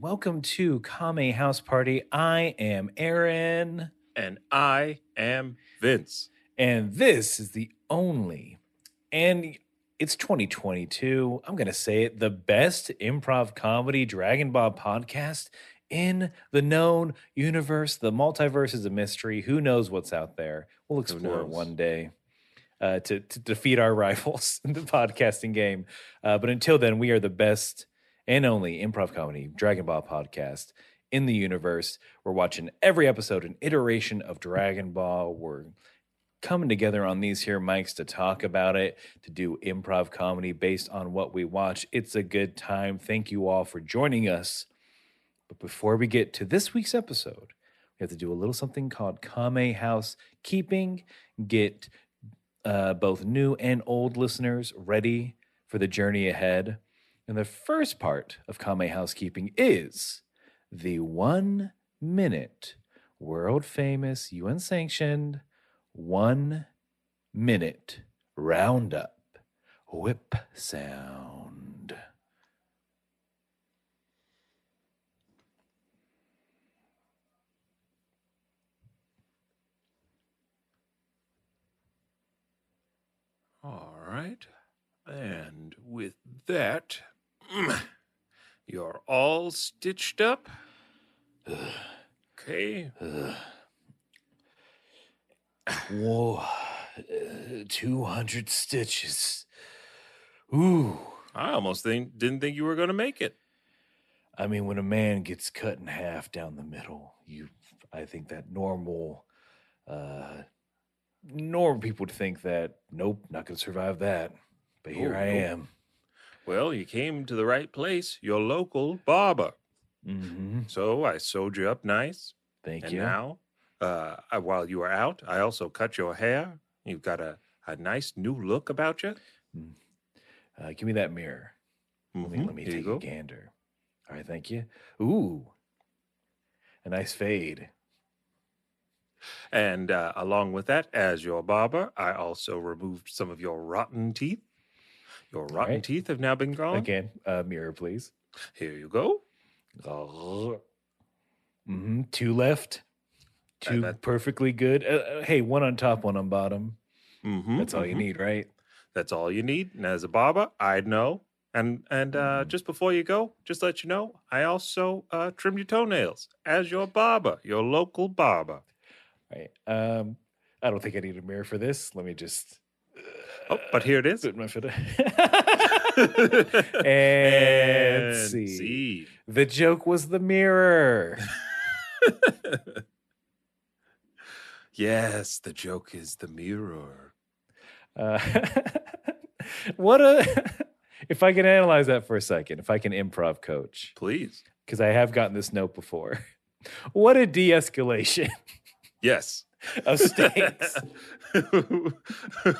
Welcome to Kame House Party. I am Aaron, And I am Vince. and this is the only, and it's 2022. I'm going to say it the best improv comedy Dragon Ball podcast in the known universe. The multiverse is a mystery. Who knows what's out there? We'll explore it one day. Uh, to, to defeat our rivals in the podcasting game. Uh, but until then, we are the best and only improv comedy Dragon Ball podcast in the universe. We're watching every episode and iteration of Dragon Ball. We're coming together on these here mics to talk about it, to do improv comedy based on what we watch. It's a good time. Thank you all for joining us. But before we get to this week's episode, we have to do a little something called Kame House Keeping. Get uh, both new and old listeners ready for the journey ahead. And the first part of Kame Housekeeping is the one minute world famous UN sanctioned one minute roundup whip sound. All right. And with that, you're all stitched up. Okay. Whoa, uh, 200 stitches. Ooh. I almost think, didn't think you were going to make it. I mean, when a man gets cut in half down the middle, you, I think that normal, uh, normal people would think that, nope, not going to survive that. But here Oh, I nope. am. Well, you came to the right place, your local barber. hmm So I sewed you up nice. Thank you. and you. now, uh, while you were out, I also cut your hair. You've got a, a nice new look about you. Uh, give me that mirror. Let me, let me take a gander. All right, thank you. Ooh, a nice fade. And uh, along with that, as your barber, I also removed some of your rotten teeth. Your rotten right. teeth have now been gone. Again, uh, mirror, please. Here you go. hmm Two left. Uh, Two that- perfectly good. Uh, uh, hey, one on top, one on bottom. Mhm, That's all you mhm. need, right? That's all you need. And as a barber, I'd know. And and uh, Mhm. just before you go, just let you know, I also uh, trimmed your toenails as your barber, your local barber. Right. Um, I don't think I need a mirror for this. Let me just. Oh, but here it is. Put my foot. and and see. The joke was the mirror. yes, the joke is the mirror. Uh, what a. If I can analyze that for a second, if I can improv coach, Please. because I have gotten this note before. What a de escalation Yes. of stakes.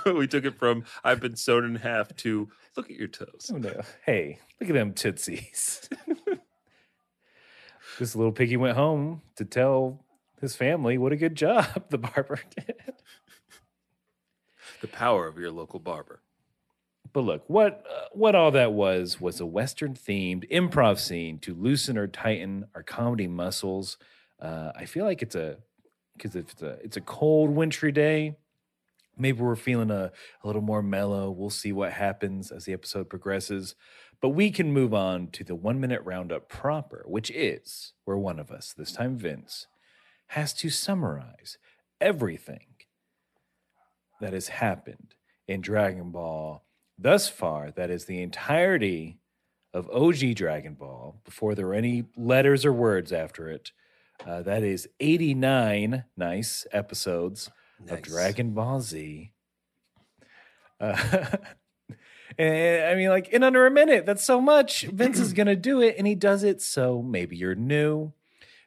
we took it from I've been sewn in half to look at your toes. Oh, no. Hey, look at them tootsies. this little piggy went home to tell his family what a good job the barber did. The power of your local barber. But look, what uh, what all that was was a Western themed improv scene to loosen or tighten our comedy muscles. Uh, I feel like it's a because if it's a it's a cold, wintry day. Maybe we're feeling a, a little more mellow. We'll see what happens as the episode progresses. But we can move on to the one minute roundup proper, which is where one of us, this time Vince, has to summarize everything that has happened in Dragon Ball thus far. That is the entirety of OG Dragon Ball before there were any letters or words after it. Uh, that is 89 nice episodes of Dragon Ball Z. Uh, and I mean, like in under a minute, that's so much. Vince is going to do it, and he does it. So maybe you're new.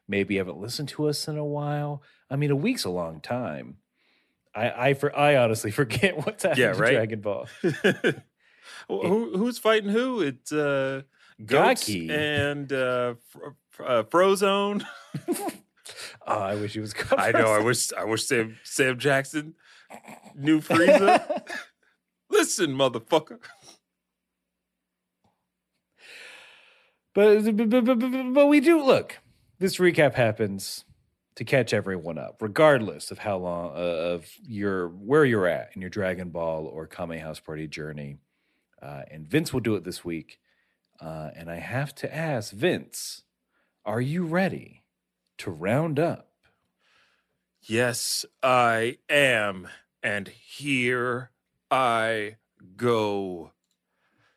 Maybe you haven't listened to us in a while. I mean, a week's a long time. I I for I honestly forget what's happening Yeah, to right? Dragon Ball. Wh- who, who's fighting who? It's uh, Goats Gaki. and uh, Fro- uh, Frozone. Oh, I wish he was. I know. I wish. I wish Sam Sam Jackson knew Frieza. Listen, motherfucker. But, but, but, but, but we do look. This recap happens to catch everyone up, regardless of how long uh, of your where you're at in your Dragon Ball or Kame House Party journey. Uh, and Vince will do it this week. Uh, and I have to ask Vince, are you ready to round up? Yes, I am. And here I go.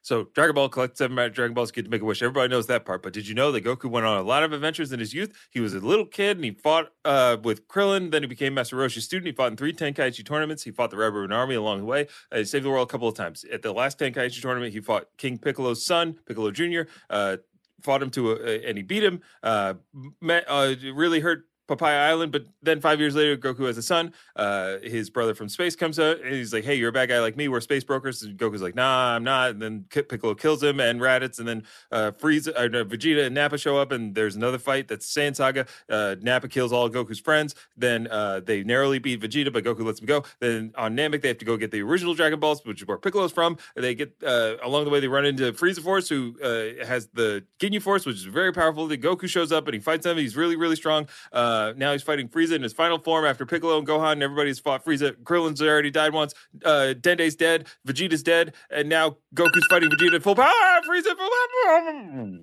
So Dragon Ball collect seven magic Dragon Balls, get to make a wish. Everybody knows that part. But did you know that Goku went on a lot of adventures in his youth? He was a little kid and he fought uh, with Krillin. Then he became Master Roshi's student. He fought in three Tenkaichi tournaments. He fought the Red Ribbon Army along the way. Uh, he saved the world a couple of times. At the last Tenkaichi tournament, he fought King Piccolo's son, Piccolo Jr. Uh, fought him to a, and he beat him. Uh, met, uh, really hurt Papaya Island, but then five years later, Goku has a son. Uh, his brother from space comes out and he's like, "Hey, you're a bad guy like me. We're space brokers." And Goku's like, "Nah, I'm not." And then Piccolo kills him and Raditz, and then uh, Frieza, uh, Vegeta and Nappa show up, and there's another fight that's Saiyan Saga. Uh, Nappa kills all Goku's friends. Then uh, they narrowly beat Vegeta, but Goku lets him go. Then on Namek, they have to go get the original Dragon Balls, which is where Piccolo's from. They get uh, along the way, they run into Frieza Force, who uh, has the Ginyu Force, which is very powerful. Goku shows up and he fights them. He's really, really strong. Uh, now he's fighting Frieza in his final form after Piccolo and Gohan and everybody's fought Frieza. Krillin's already died once. Uh, Dende's dead. Vegeta's dead. And now Goku's fighting Vegeta full power. Frieza full power.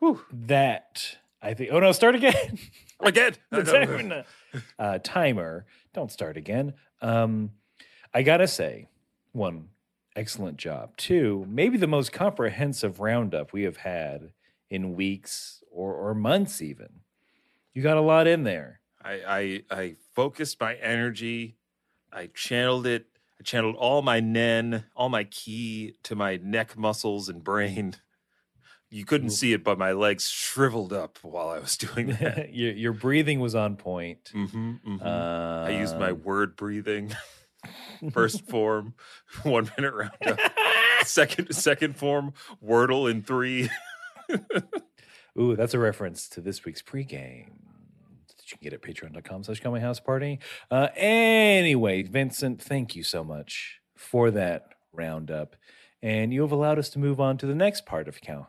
Whew. That I think. Oh no, start again. Again. the timer, uh, timer. Don't start again. Um, I gotta say, one, excellent job. Two, maybe the most comprehensive roundup we have had in weeks or, or months, even. You got a lot in there. I, I I focused my energy. I channeled it. I channeled all my nen, all my ki to my neck muscles and brain. You couldn't see it, but my legs shriveled up while I was doing that. your, your breathing was on point. Mm-hmm, Uh, I used my word breathing. First form, one minute roundup. Second second form, Wordle in three. Ooh, that's a reference to this week's pregame. that You can get at patreon.com slash Kame House Party. Uh, anyway, Vincent, thank you so much for that roundup. And you have allowed us to move on to the next part of count.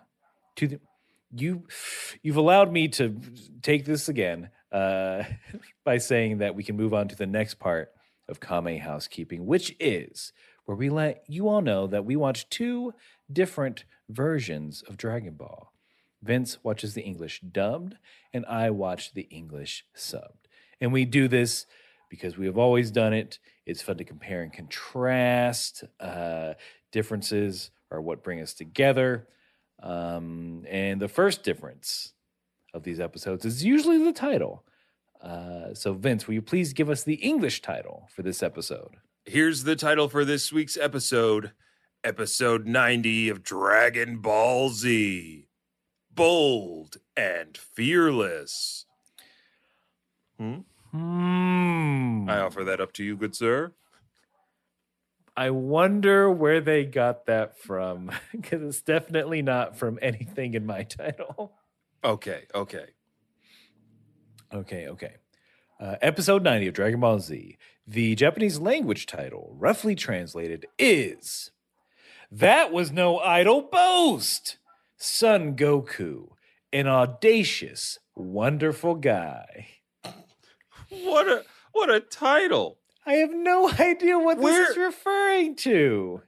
To the you you've allowed me to take this again uh, by saying that we can move on to the next part of Kame housekeeping, which is where we let you all know that we watch two different versions of Dragon Ball. Vince watches the English dubbed, and I watch the English subbed. And we do this because we have always done it. It's fun to compare and contrast. Uh, differences are what bring us together. Um, and the first difference of these episodes is usually the title. Uh, so, Vince, will you please give us the English title for this episode? Here's the title for this week's episode Episode 90 of Dragon Ball Z Bold and Fearless. Hmm? Hmm. I offer that up to you, good sir. I wonder where they got that from because it's definitely not from anything in my title. Okay, okay. Okay, okay. Uh, episode 90 of Dragon Ball Z. The Japanese language title, roughly translated, is That Was No Idle Boast! Son Goku, an audacious, wonderful guy. What a what a title. I have no idea what Where- this is referring to.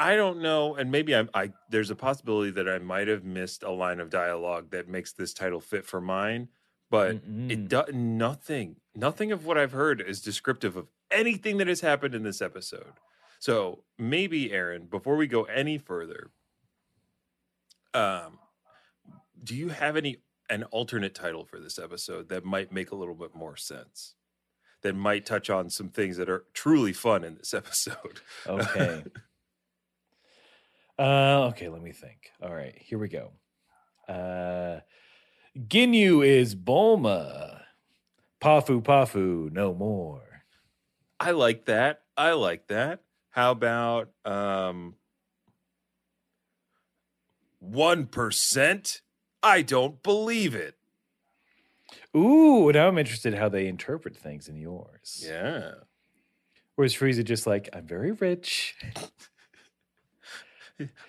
I don't know, and maybe I'm, I there's a possibility that I might have missed a line of dialogue that makes this title fit for mine, but it Mm-mm. does nothing. Nothing of what I've heard is descriptive of anything that has happened in this episode. So maybe Aaron, before we go any further, um, do you have any an alternate title for this episode that might make a little bit more sense? That might touch on some things that are truly fun in this episode. Okay. uh, okay, let me think. All right, here we go. Uh, Ginyu is Bulma. Pafu Pafu, no more. I like that. I like that. How about um 1%? I don't believe it. Ooh, now I'm interested how they interpret things in yours. Yeah. Or is Frieza just like, I'm very rich?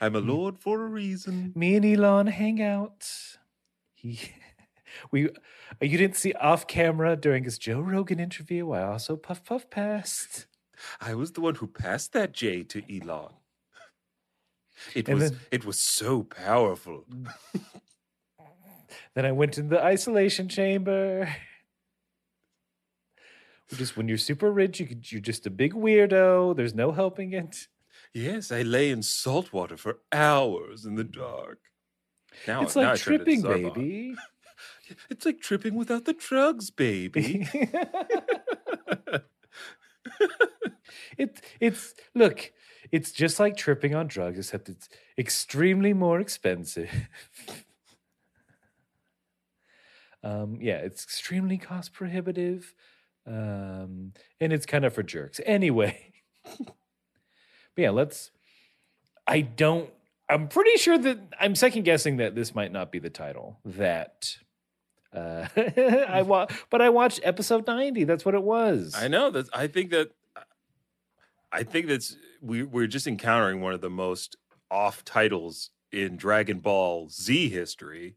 I'm a lord for a reason. Me and Elon hang out. He, we, you didn't see off camera during his Joe Rogan interview. I also puff puff passed. I was the one who passed that J to Elon. It And was then- it was so powerful. Mm. Then I went in the isolation chamber. Just when you're super rich, you could, you're just a big weirdo. There's no helping it. Yes, I lay in salt water for hours in the dark. Now it's like into tripping, Zarbon. baby. It's like tripping without the drugs, baby. it it's look, it's just like tripping on drugs, except it's extremely more expensive. um, yeah, it's extremely cost prohibitive. Um, and it's kind of for jerks. Anyway. but yeah, let's I don't I'm pretty sure that I'm second guessing that this might not be the title. That uh I wa- but I watched episode 90. That's what it was. I know that. I think that. I think that's we we're just encountering one of the most off titles in Dragon Ball Z history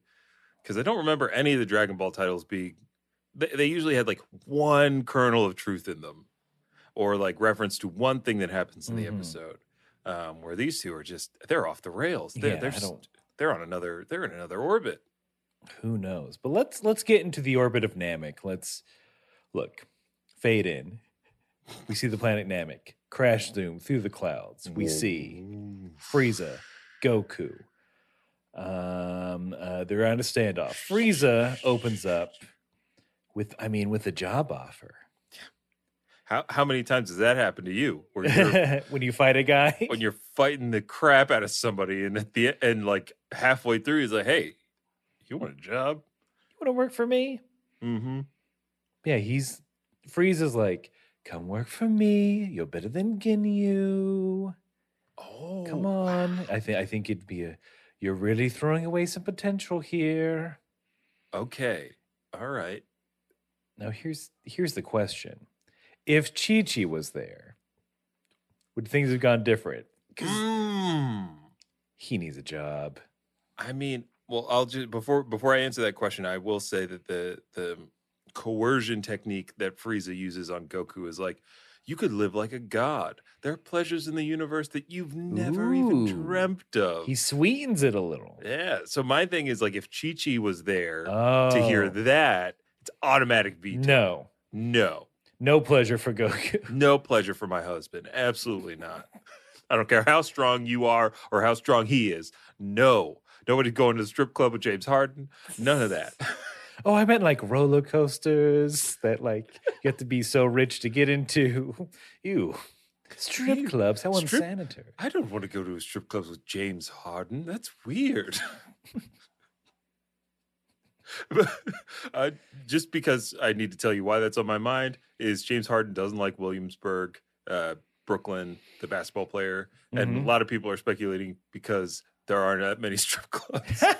because I don't remember any of the Dragon Ball titles being. They, they usually had like one kernel of truth in them, or like reference to one thing that happens in the Mhm. episode. Um, where these two are just they're off the rails. They're Yeah, they're, I just- don't- they're on another they're in another orbit. Who knows? But let's let's get into the orbit of Namek. Let's look. Fade in. We see the planet Namek crash zoom through the clouds. We see Frieza, Goku. Um, uh, they're on a standoff. Frieza opens up with, I mean, with a job offer. How how many times does that happen to you? When you fight a guy, when you're fighting the crap out of somebody and at the and like halfway through he's like hey you want a job you want to work for me? mm-hmm Yeah, he's Frieza's like, come work for me. You're better than Ginyu. oh Come on. I think I think it'd be a you're really throwing away some potential here. okay all right Now here's here's the question. If Chi Chi was there, would things have gone different? Because mm. he needs a job. i mean well i'll just before before i answer that question i will say that the the coercion technique that frieza uses on goku is like you could live like a god there are pleasures in the universe that you've never even Ooh. dreamt of He sweetens it a little. yeah so my thing is like if chi chi was there Oh, to hear that it's automatic veto no, no no pleasure for Goku. No pleasure for my husband. Absolutely not. I don't care how strong you are or how strong he is. No. Nobody's going to the strip club with James Harden. None of that. Oh, I meant like roller coasters that like you have to be so rich to get into. Ew. Strip Ew. clubs, how Strip- unsanitary. I don't want to go to a strip club with James Harden. That's weird. uh, just because I need to tell you why that's on my mind is James Harden doesn't like Williamsburg, uh, Brooklyn, the basketball player, and Mhm. a lot of people are speculating because there aren't that many strip clubs.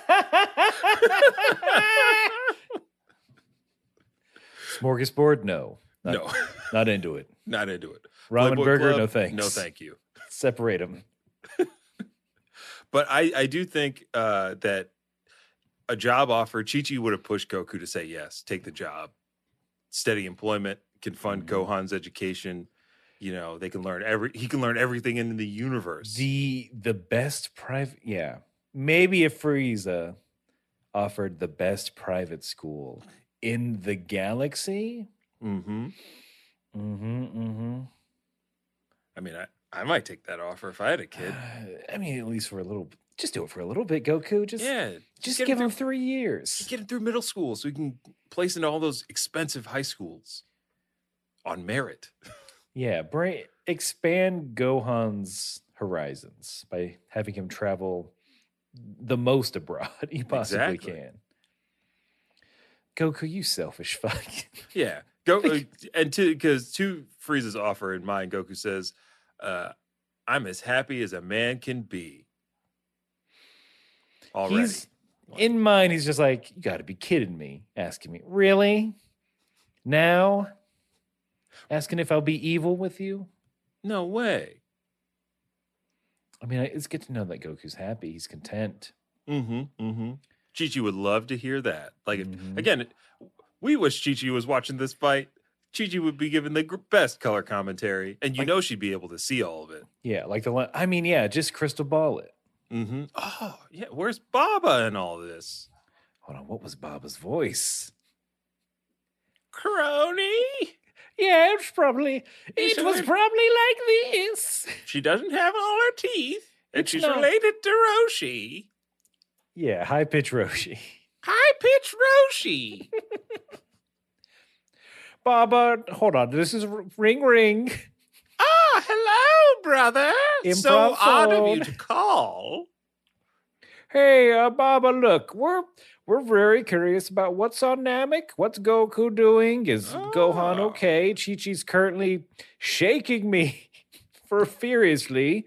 Smorgasbord? No. Not, no, not into it. not into it. Ramen Playboy burger? Club, No thanks. No, thank you. Separate them. But I, I do think uh, that a job offer, Chi Chi would have pushed Goku to say yes, take the job. Steady employment can fund Mhm. Gohan's education. You know, they can learn every he can learn everything in the universe. The the best private yeah. Maybe if Frieza offered the best private school in the galaxy. mm-hmm. Mm-hmm. Mm-hmm. I mean, I, I might take that offer if I had a kid. I mean, at least for a little just do it for a little bit, Goku. Just yeah, just give him through, three years. get him through middle school so he can place into all those expensive high schools on merit. Yeah, bring expand Gohan's horizons by having him travel the most abroad he possibly Exactly. can. Goku, you selfish fuck. Yeah, go uh, and to because to Frieza's offer in mind, Goku says, uh, "I'm as happy as a man can be." Already, He's in mine. He's just like, you got to be kidding me, asking me, really? Now, asking if I'll be evil with you. no way. I mean, it's good to know that Goku's happy. He's content. Mm-hmm. Mm-hmm. Chi Chi would love to hear that. Like Mhm. again, we wish Chi Chi was watching this fight. Chi Chi would be given the best color commentary, and you Like- know she'd be able to see all of it. Yeah, like the one. I mean, yeah, just crystal ball it. Mm-hmm. Oh, yeah. Where's Baba in all this? Hold on, what was Baba's voice? Crony. Yeah, it's probably. It's It was probably like this. She doesn't have all her teeth, and It's she's not- related to Roshi. Yeah, high pitch Roshi. High pitch Roshi. Baba, hold on. This is ring ring. Ah, hello, brother. so Improv odd of you to call. Hey, uh, Baba, look, we're we're very curious about what's on Namek. What's Goku doing? Is Gohan Ah. okay? Chi Chi's currently shaking me for furiously,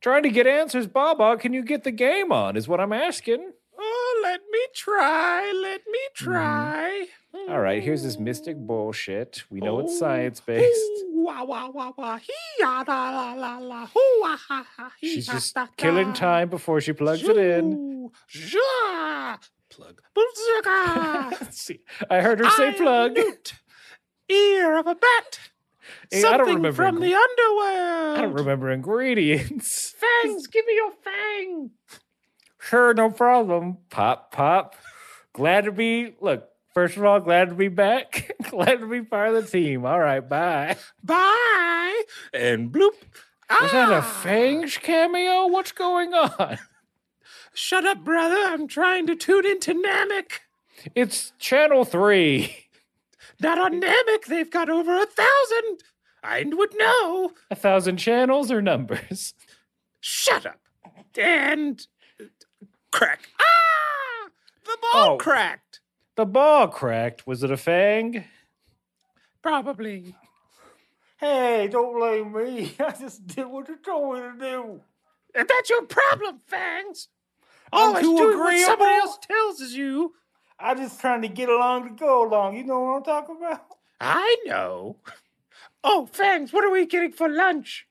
trying to get answers. Baba, can you get the game on? Is what I'm asking. Oh, let me try. Let me try. Mm-hmm. All right, here's this mystic bullshit. We know it's Oh, science based. She's just killing time before she plugs it in. Zhoo. Plug. See, I heard her say I plug. newt. Ear of a bat. Hey, Something from the underworld. I don't remember ingredients. Fangs, give me your fang. Sure, no problem. Pop, pop. Glad to be. Look, first of all, glad to be back. glad to be part of the team. All right, bye. Bye. And bloop. Was that a Ah. Fangs cameo? What's going on? Shut up, brother. I'm trying to tune into Namek. It's Channel 3. Not on Namek. They've got over a thousand. I would know. A thousand channels or numbers? Shut up. And crack. Ah! The ball Oh. cracked. The ball cracked. Was it a Fang? Probably. Hey, don't blame me. I just did what you told me to do. And that's your problem, Fangs. I'm Always too doing what somebody else tells us you. I just trying to get along to go along. You know what I'm talking about? I know. Oh, Fangs, what are we getting for lunch?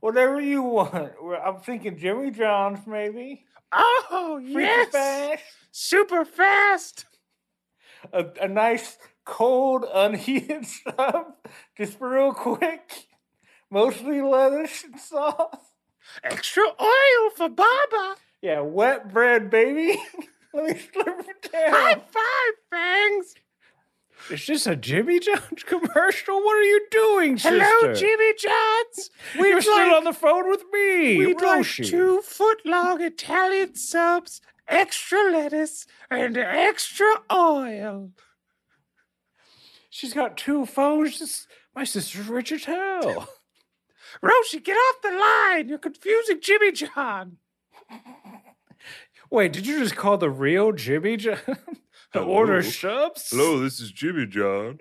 Whatever you want. I'm thinking Jimmy John's maybe. Oh, Freaky yes. fast. Super fast. A, a nice cold unheated sub, just real quick. Mostly lettuce and sauce. Extra oil for Baba. Yeah, wet bread, baby. Let me slurp it down. High five, Fangs. It's just a Jimmy John's commercial. What are you doing, sister? Hello. Jimmy Johns. You're We'd still on the phone with me, we'd like Roshi. two foot long Italian subs, extra lettuce, and extra oil. She's got two phones. My sister's rich as hell. Roshi, get off the line. You're confusing Jimmy John. Wait, did you just call the real Jimmy John to Hello? order subs? Hello, this is Jimmy John.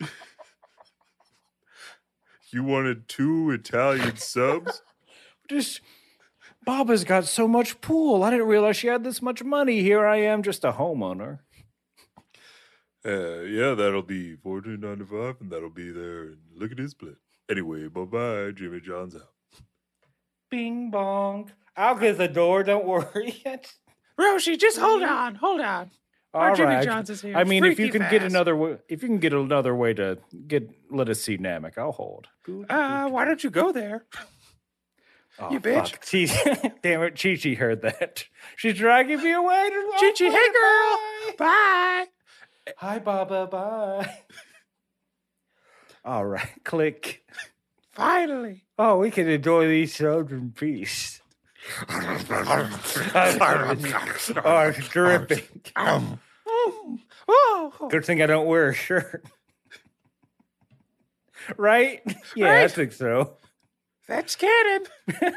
you wanted two Italian subs? Just Baba's got so much pool. I didn't realize she had this much money. Here I am, just a homeowner. Uh, yeah, that'll be fourteen ninety five, and that'll be there. And look at his split. Anyway, bye bye. Jimmy John's out. Bing bong. I'll get the door. Don't worry. Yet. Roshi, just hold on, hold on. Our All Jimmy right. John's is here. I mean, if you Freaky can get another way, if you can get another way to get let us see Namek, I'll hold. uh, why don't you go there? Oh, you bitch. fuck. Chi- Damn it, Chi Chi heard that. She's dragging me away. To Chi Chi, hey girl, Bye. bye. Hi, Baba. Bye. All right, click. Finally. Oh, we can enjoy these subs in peace. Oh, it's dripping. Good thing I don't wear a shirt. Right? Yeah, I think so. that's canon.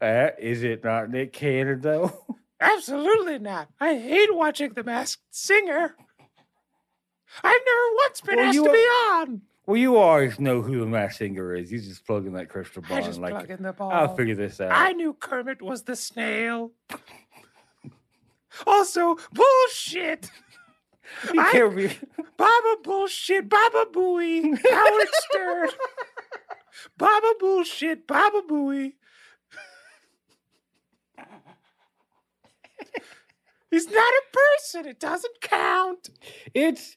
Uh, is it not Nick Cannon, though? Absolutely not. I hate watching The Masked Singer. I've never once been Well, asked to be on. Well, you always know who the Masked Singer is. You just plug in that crystal ball. I just like, plug in the ball. I'll figure this out. I knew Kermit was the snail. also, bullshit. You I, can't be... Baba bullshit, Baba Booey, Howard Stern. Baba bullshit, Baba Booey. He's not a person. It doesn't count. It's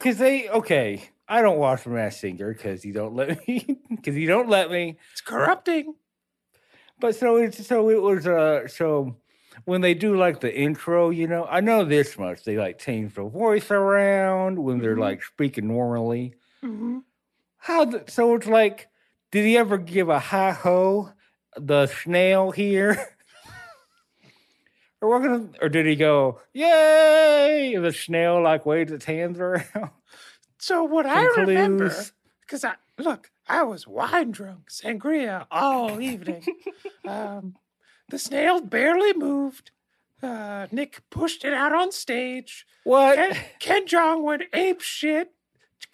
because they okay. I don't watch The Masked Singer because you don't let me. Because you don't let me. It's corrupting. But so it's so it was uh so when they do like the intro, you know, I know this much. They like change the voice around when they're Mhm. like speaking normally. Mhm. How the, so it's like, did he ever give a hi ho the snail here? or what gonna, or did he go yay? The snail like waved its hands around. So what I remember, because I look, I was wine drunk, sangria all evening. um, the snail barely moved. Uh, Nick pushed it out on stage. What? Ken, Ken Jeong went ape shit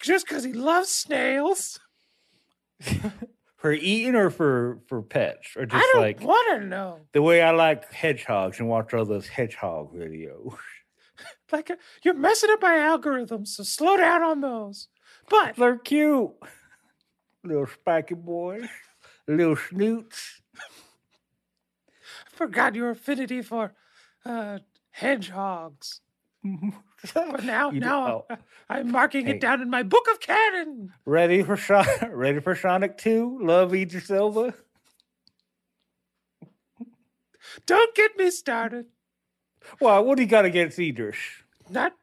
just because he loves snails. for eating or for for pets or just I don't like want to know. the way I like hedgehogs and watch all those hedgehog videos. Like you're messing up my algorithms, so slow down on those. But They're cute. Little spiky boys, little snoots. I forgot your affinity for uh, hedgehogs. But now, You do- now oh. I'm marking Hey. it down in my book of canon. Ready for Sonic? Ready for Sonic Two? Love Idris Elba. Don't get me started. Well, what do you got against Idris? Not,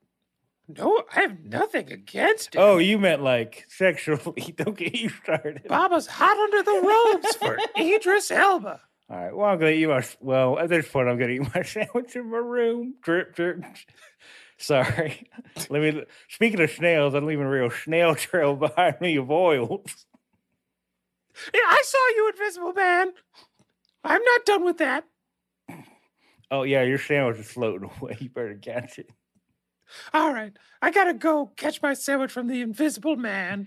no, I have nothing against it. Oh, you meant like sexually? Don't get you started. Baba's hot under the robes for Idris Elba. All right. Well, I'm gonna eat my. Well, at this point, I'm gonna eat my sandwich in my room. Drip, drip. Sorry. Let me. Speaking of snails, I'm leaving a real snail trail behind me of oils. Yeah, I saw you, Invisible Man. I'm not done with that. Oh yeah, your sandwich is floating away. You better catch it. All right, I gotta go catch my sandwich from the Invisible Man.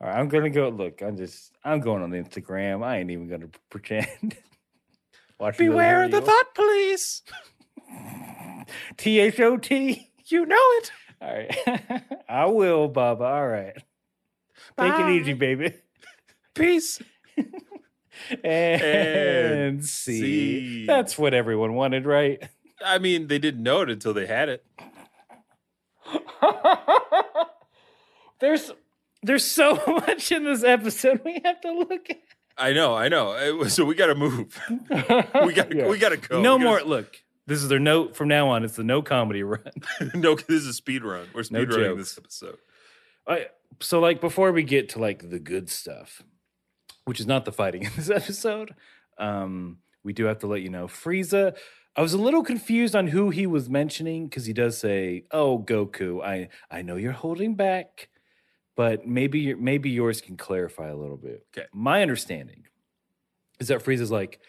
All right, I'm gonna go. Look, I'm just. I'm going on Instagram. I ain't even gonna pretend. Watching Beware the videos. thought police. T H O T. You know it. All right. I will, Baba. All right. Take it easy, baby. Peace. And, And see. see. That's what everyone wanted, right? I mean, they didn't know it until they had it. there's there's so much in this episode we have to look at. I know, I know. So we got to move. We got, to Yeah. we got to go. no We more. gotta- Look, this is their note from now on. It's the no comedy run. no, this is a speed run. We're No speed running this episode. I, so, like, before we get to like the good stuff, which is not the fighting in this episode, um, we do have to let you know Frieza. I was a little confused on who he was mentioning because he does say, "Oh, Goku, I I know you're holding back, but maybe your- maybe yours can clarify a little bit." Okay. my understanding is that Frieza's like,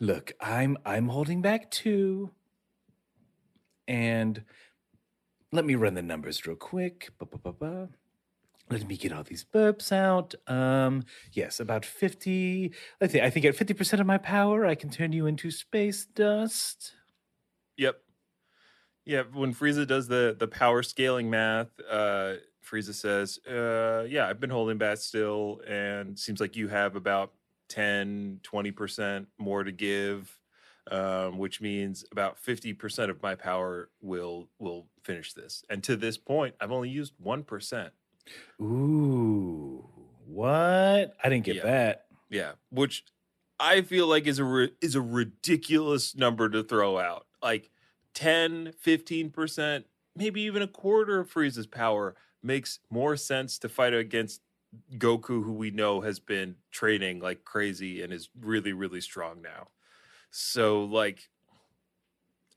"Look, I'm I'm holding back too, and." Let me run the numbers real quick. Ba-ba-ba-ba. Let me get all these burps out. Um, yes, about 50. I think I think at 50% of my power, I can turn you into space dust. Yep. Yeah, when Frieza does the the power scaling math, uh Frieza says, uh yeah, I've been holding back still and seems like you have about 10, 20% more to give. Um, which means about 50% of my power will will finish this. And to this point, I've only used 1%. Ooh, what? I didn't get Yeah. that. Yeah, which I feel like is a ri- is a ridiculous number to throw out. Like 10, 15%, maybe even a quarter of Frieza's power makes more sense to fight against Goku who we know has been training like crazy and is really really strong now. So like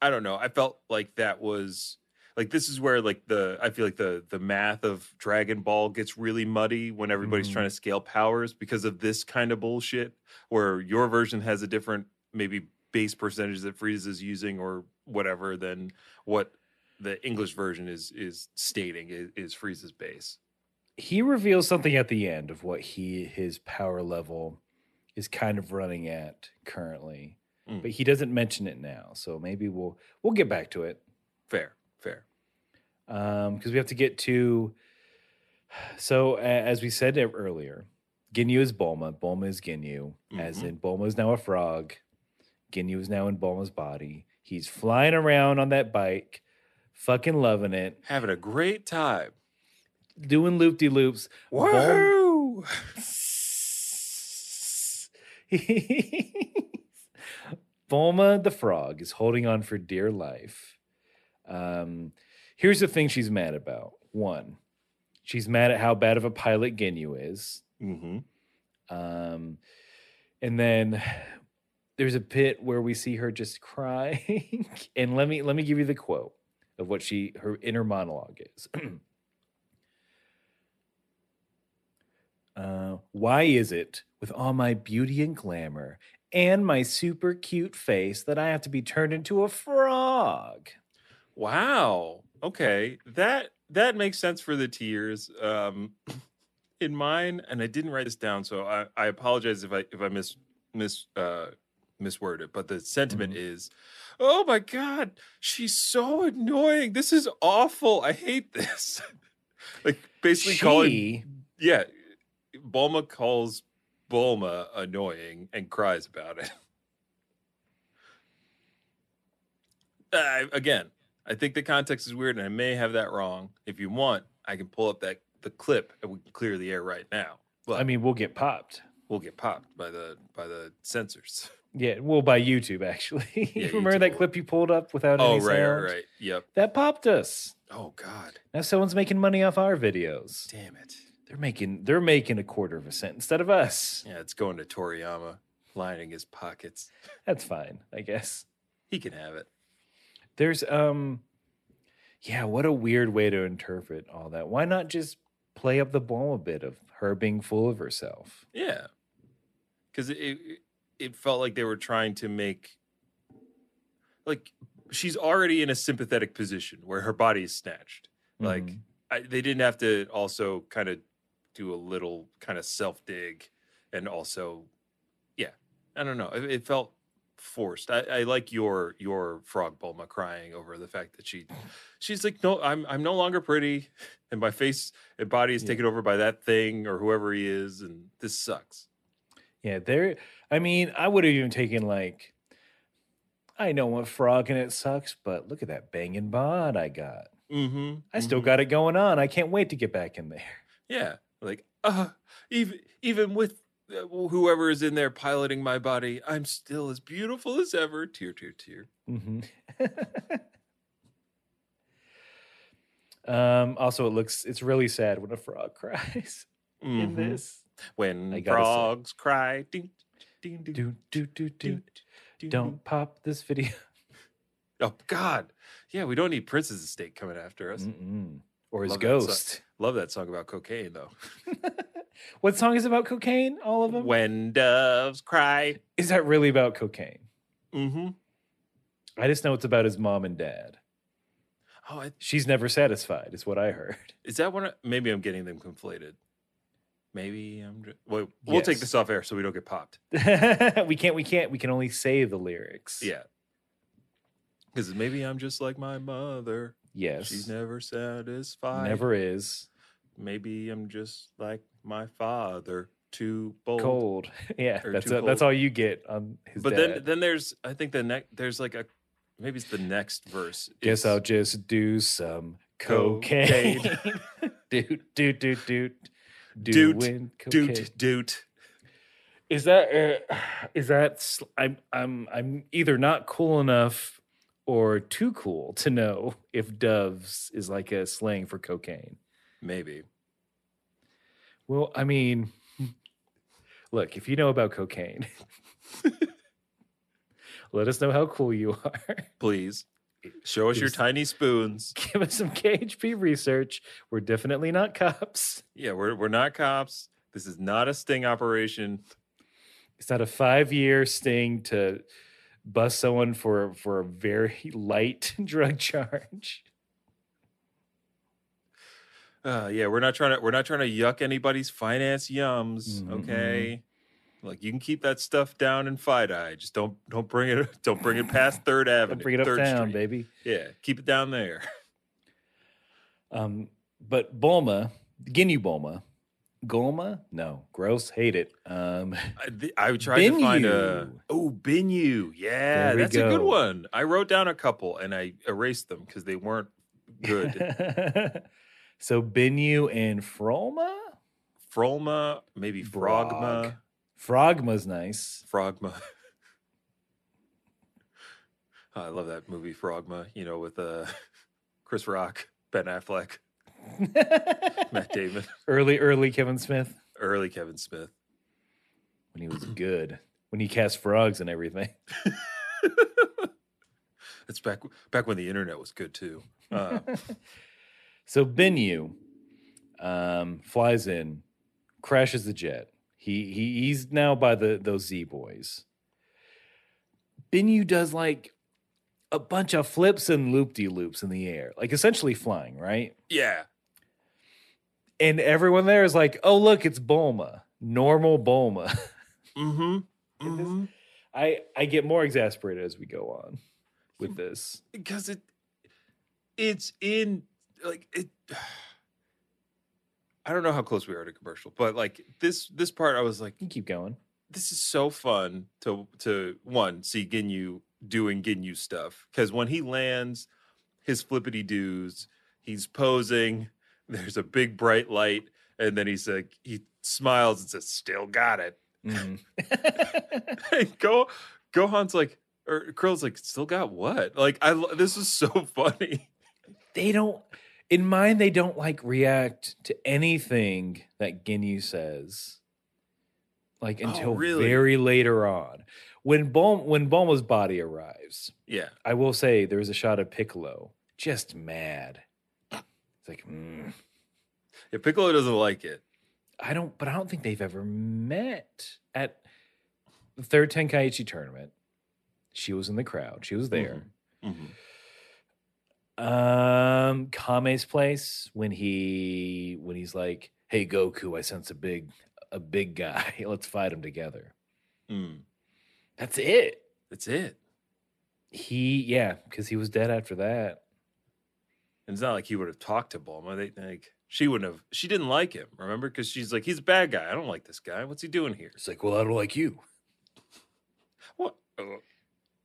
I don't know. I felt like that was like this is where like the I feel like the the math of Dragon Ball gets really muddy when everybody's Mhm. trying to scale powers because of this kind of bullshit where your version has a different maybe base percentage that Frieza is using or whatever than what the English version is is stating is, is Frieza's base. He reveals something at the end of what he his power level is kind of running at currently. Mm. But he doesn't mention it now. So maybe we'll we'll get back to it. Fair, fair. um because we have to get to so a- as we said earlier ginyu is bulma bulma is ginyu as Mhm. in bulma is now a frog Ginyu is now in Bulma's body. He's flying around on that bike, fucking loving it, Having a great time. Doing loop de loops. Woo! Bulma the frog is holding on for dear life. Um, here's the thing she's mad about. One, she's mad at how bad of a pilot Ginyu is. hmm Um, and then there's a bit where we see her just crying. and let me let me give you the quote of what she her inner monologue is. uh, why is it with all my beauty and glamour and my super cute face that I have to be turned into a frog? Wow. Okay. That that makes sense for the tears. Um in mine, and I didn't write this down, so I, I apologize if I if I mis mis uh misword it, but the sentiment is oh my god, she's so annoying. This is awful. I hate this. like basically calling She, yeah, Bulma calls Bulma annoying and cries about it. Uh, again, I think the context is weird, and I may have that wrong. If you want, I can pull up that the clip and we can clear the air right now. But I mean, we'll get popped. we'll get popped by the by the censors. Yeah, well, by YouTube actually. Yeah, Remember YouTube that clip you pulled up without oh any right, sound? right, right. Yep. That popped us. Oh god, Now someone's making money off our videos. damn it. They're making they're making a quarter of a cent instead of us. Yeah, it's going to Toriyama, lining his pockets. That's fine, I guess. He can have it. There's um yeah, what a weird way to interpret all that. Why not just play up the ball a bit of her being full of herself? Yeah, because it, it felt like they were trying to make like she's already in a sympathetic position where her body is snatched. Like Mhm. I, they didn't have to also kind of do a little kind of self dig and also, yeah, I don't know. It, it felt forced. I, I like your your frog Bulma crying over the fact that she she's like, no, I'm I'm no longer pretty, and my face and body is Yeah. taken over by that thing or whoever he is, and this sucks. Yeah, there. I mean, I would have even taken like, I know what frog and it sucks, but look at that banging bod I got. Mm-hmm. I still got it going on. I can't wait to get back in there. Yeah, like uh, even even with uh, whoever is in there piloting my body, I'm still as beautiful as ever. Tear, tear, tear. hmm um. Also, it looks it's really sad when a frog cries in Mhm. this. When gotta say. frogs cry, ding, ding, ding, Do do do do. ding, Don't pop this video. Oh God, yeah, we don't need Prince's estate coming after us. Mm-mm. Or his Love that song. ghost. Love that song about cocaine though. what song is about cocaine? All of them. When doves cry. Is that really about cocaine? Mm-hmm. I just know it's about his mom and dad. Oh, I, She's never satisfied, is what I heard. is that one? of- Maybe I'm getting them conflated. Maybe I'm. Just, well, we'll take Yes. this off air so we don't get popped. we can't. We can't. We can only say the lyrics. Yeah. Because maybe I'm just like my mother. Yes. She's never satisfied. Never is Maybe I'm just like my father, too bold. cold. Yeah. or That's too a, that's all you get on his But dad. then, then there's I think the next there's like a maybe it's the next verse. Guess I'll just do some Cocaine. cocaine. doot doot doot doot. Doot, Doing cocaine. doot doot. Is that uh, is that sl- I'm I'm I'm either not cool enough or too cool to know if doves is like a slang for cocaine. Maybe. Well, I mean, look, if you know about cocaine, let us know how cool you are. Please. Show us your tiny spoons. Give us some KHP research. We're definitely not cops. Yeah, we're we're not cops. This is not a sting operation. It's not a five year sting to bust someone for for a very light drug charge. Uh, yeah, we're not trying to we're not trying to yuck anybody's finance yums. Mm, Okay. Like you can keep that stuff down in FiDi. Just don't don't bring it don't bring it past Third Avenue. Don't bring it uptown, baby. Yeah, keep it down there. Um, but Bulma, Ginyu Bulma, Gulma? No, gross. Hate it. Um, I, th- I tried to find a oh Binyu. Yeah, that's a good one. I wrote down a couple and I erased them because they weren't good. so Binyu and Frolma. Frolma, maybe Frogma, Frog. Frogma's nice. Frogma. Oh, I love that movie Frogma. You know, with uh, Chris Rock, Ben Affleck, Matt Damon, early, early Kevin Smith early Kevin Smith. when he was good. When he cast frogs and everything. It's back back when the internet was good too. Uh, So Binyu um, flies in, crashes the jet. He, he he's now by the those Z boys. Binyu does like a bunch of flips and loop de loops in the air, like essentially flying, right? yeah, And everyone there is like, "Oh, look, it's Bulma, normal Bulma." mm-hmm. mm-hmm. I I get more exasperated as we go on with this. because it it's in like it I don't know how close we are to commercial, but like this this part I was like, You keep going. this is so fun to to one see Ginyu doing Ginyu stuff because when he lands his flippity doos, he's posing. There's a big bright light, and then he's like he smiles and says, "Still got it." Mm-hmm. And Go Gohan's like or Krill's like, "Still got what?" Like I this is so funny. they don't in mine they don't like react to anything that Ginyu says like Oh, until really? very later on when Bom when Bulma's body arrives Yeah. I will say there is a shot of Piccolo just mad it's like mm, Yeah, Piccolo doesn't like it. I don't but I don't think they've ever met at the third Tenkaichi tournament she was in the crowd she was there Mhm. Um, Kame's place when he when he's like, "Hey Goku, I sense a big a big guy. Let's fight him together." Mm. That's it. That's it. He yeah, because he was dead after that. And it's not like he would have talked to Bulma. They like she wouldn't have. She didn't like him. Remember? Because she's like, he's a bad guy. I don't like this guy. What's he doing here? It's like, well, I don't like you. What? Uh,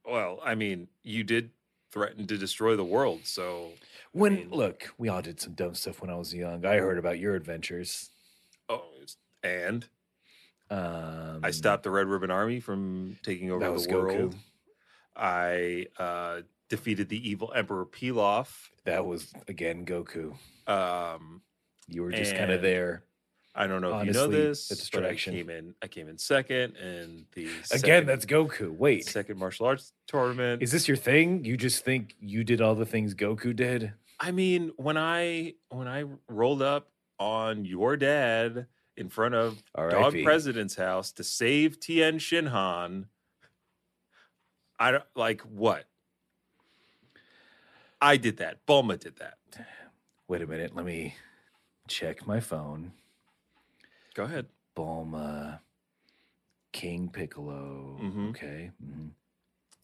Well, I mean, you did threaten to destroy the world. So When mean- look, we all did some dumb stuff when I was young. I heard about your adventures. oh, and Um, I stopped the Red Ribbon Army from taking over the world. Goku. I uh, defeated the evil Emperor Pilaf. That was again Goku. Um, You were just kind of there. I don't know if you know Honestly, this, a but I distraction. came in. I came in second, and the Again, that's Goku. Wait, second martial arts tournament. is this your thing? You just think you did all the things Goku did? I mean, when I when I rolled up on your dad in front of Dog R.I.P.. President's house to save Tien Shinhan, I don't like what I did that. Bulma did that. Wait a minute. Let me check my phone. Go ahead. Bulma, King Piccolo. Mhm. Okay. mhm.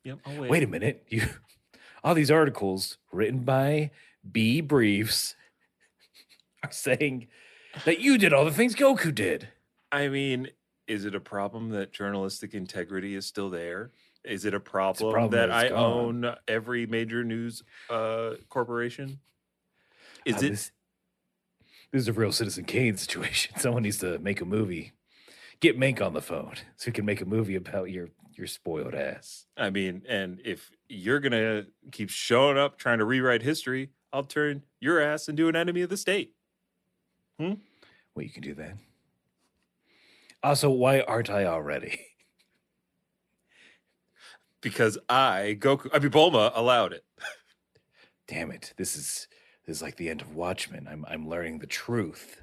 Yep. I'll wait. Wait a minute. You all these articles written by B Briefs are saying that you did all the things Goku did. I mean, is it a problem that journalistic integrity is still there? Is it a problem, problem that, I gone. own every major news uh, corporation? Is Uh, it? This, this is a real Citizen Kane situation. Someone needs to make a movie. Get Mank on the phone so he can make a movie about your your spoiled ass. I mean, and if you're gonna keep showing up trying to rewrite history, I'll turn your ass into an enemy of the state. Hmm. Well, you can do that. Also, why aren't I already? Because I Goku, I mean Bulma allowed it. Damn it! This is this is like the end of Watchmen. I'm I'm learning the truth.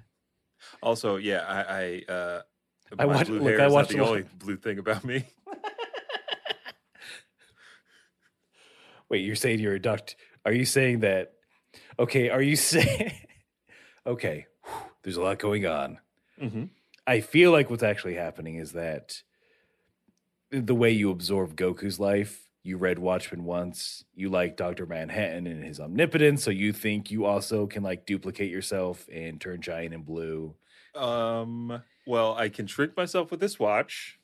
Also, yeah, I, I, uh, I my watched- blue look, hair I is not watched the only blue thing about me. Wait, you're saying you're a duct? Are you saying that? Okay, are you saying? okay, whew, there's a lot going on. Mm-hmm. I feel like what's actually happening is that the way you absorb Goku's life, you read Watchmen once, you like Dr. Manhattan and his omnipotence, so you think you also can like duplicate yourself and turn giant and blue Um. Well, I can shrink myself with this watch.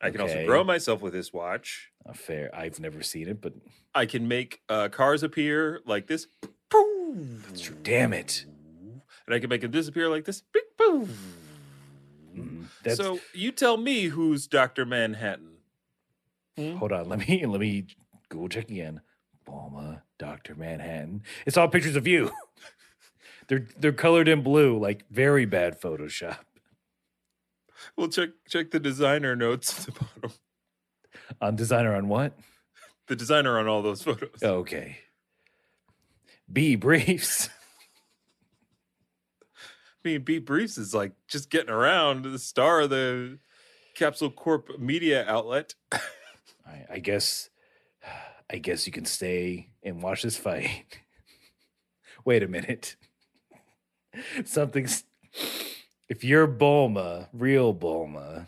I can also grow myself with this watch. Uh, fair. I've never seen it, but I can make uh, cars appear like this. that's true. Damn it. And I can make them disappear like this. Beep, boo. Mm, That's, So you tell me who's Doctor Manhattan. Hmm? hold on. Let me let me Google check again. Bulma, Doctor Manhattan. It's all pictures of you. they're they're colored in blue, like very bad Photoshop. Well, check check the designer notes at the bottom. On designer on what? The designer on all those photos. Okay. B briefs. I mean, Pete Briefs is like just getting around the star of the Capsule Corp media outlet. I, I guess I guess you can stay and watch this fight. Wait a minute. Something's if you're Bulma, real Bulma,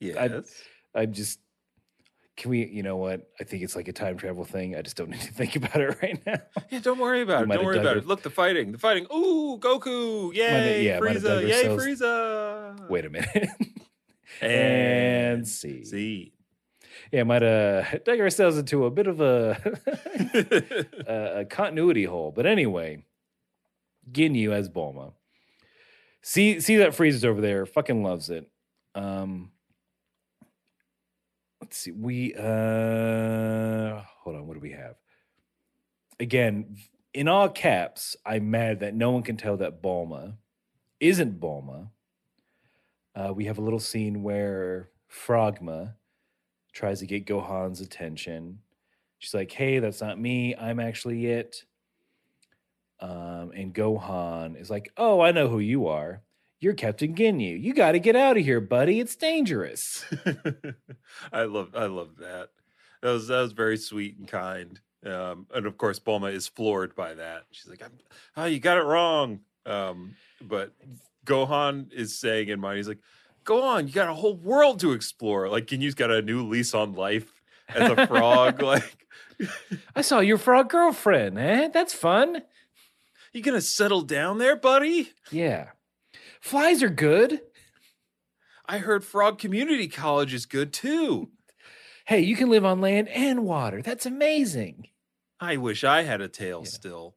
Yes. I'm just can we you know what? I think it's like a time travel thing. I just don't need to think about it right now. yeah, don't worry about We it. Don't worry about it- it. Look, the fighting. The fighting. Ooh, Goku. Yay. yeah, have dug Frieza. Yay, ourselves- Frieza. Wait a minute. And, see. see. Yeah, might have dug ourselves into a bit of a a, a continuity hole. But anyway, Ginyu as Bulma. See, see that Frieza's over there. Fucking loves it. Um, let's see. We uh, hold on. What do we have? Again, in all caps, I'm mad that no one can tell that Bulma isn't Bulma. Uh, we have a little scene where Frogma tries to get Gohan's attention. She's like, "Hey, that's not me. I'm actually it." Um, and Gohan is like, "Oh, I know who you are. You're Captain Ginyu. You got to get out of here, buddy. It's dangerous." I love I love that. That was that was very sweet and kind. Um, and of course, Bulma is floored by that. She's like, I'm, "Oh, you got it wrong." Um, but Gohan is saying in mind, he's like, "Go on, you got a whole world to explore." Like Ginyu's got a new lease on life as a frog. like, I saw your frog girlfriend. Eh, that's fun. you gonna settle down there, buddy? Yeah, flies are good. I heard Frog Community College is good too. Hey, you can live on land and water. That's amazing. I wish I had a tail Yeah. still.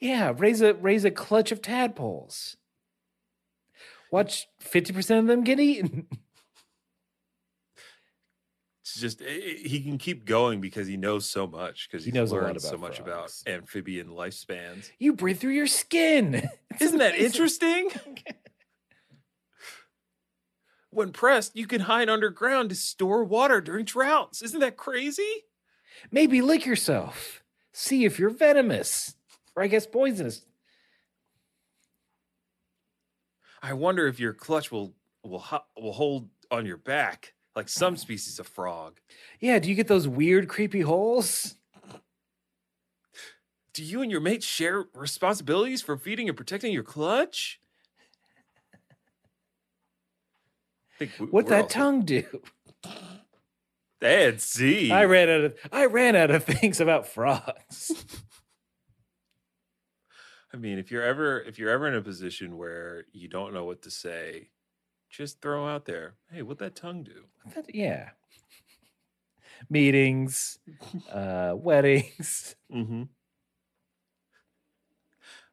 Yeah, raise a raise a clutch of tadpoles. Watch fifty percent of them get eaten. It's just i- i- he can keep going because he knows so much because He knows a lot learned so about much frogs. about amphibian lifespans. You breathe through your skin. Isn't that interesting? when pressed, you can hide underground to store water during droughts. Isn't that crazy? Maybe lick yourself. See if you're venomous, or I guess poisonous. I wonder if your clutch will will will hold on your back like some species of frog. Yeah, do you get those weird, creepy holes? Do you and your mate share responsibilities for feeding and protecting your clutch? We- What'd that tongue do? See. I ran out of I ran out of things about frogs. I mean, if you're ever if you're ever in a position where you don't know what to say, just throw out there, "Hey, what that tongue do?" That- yeah. Meetings, uh, weddings. Mm-hmm.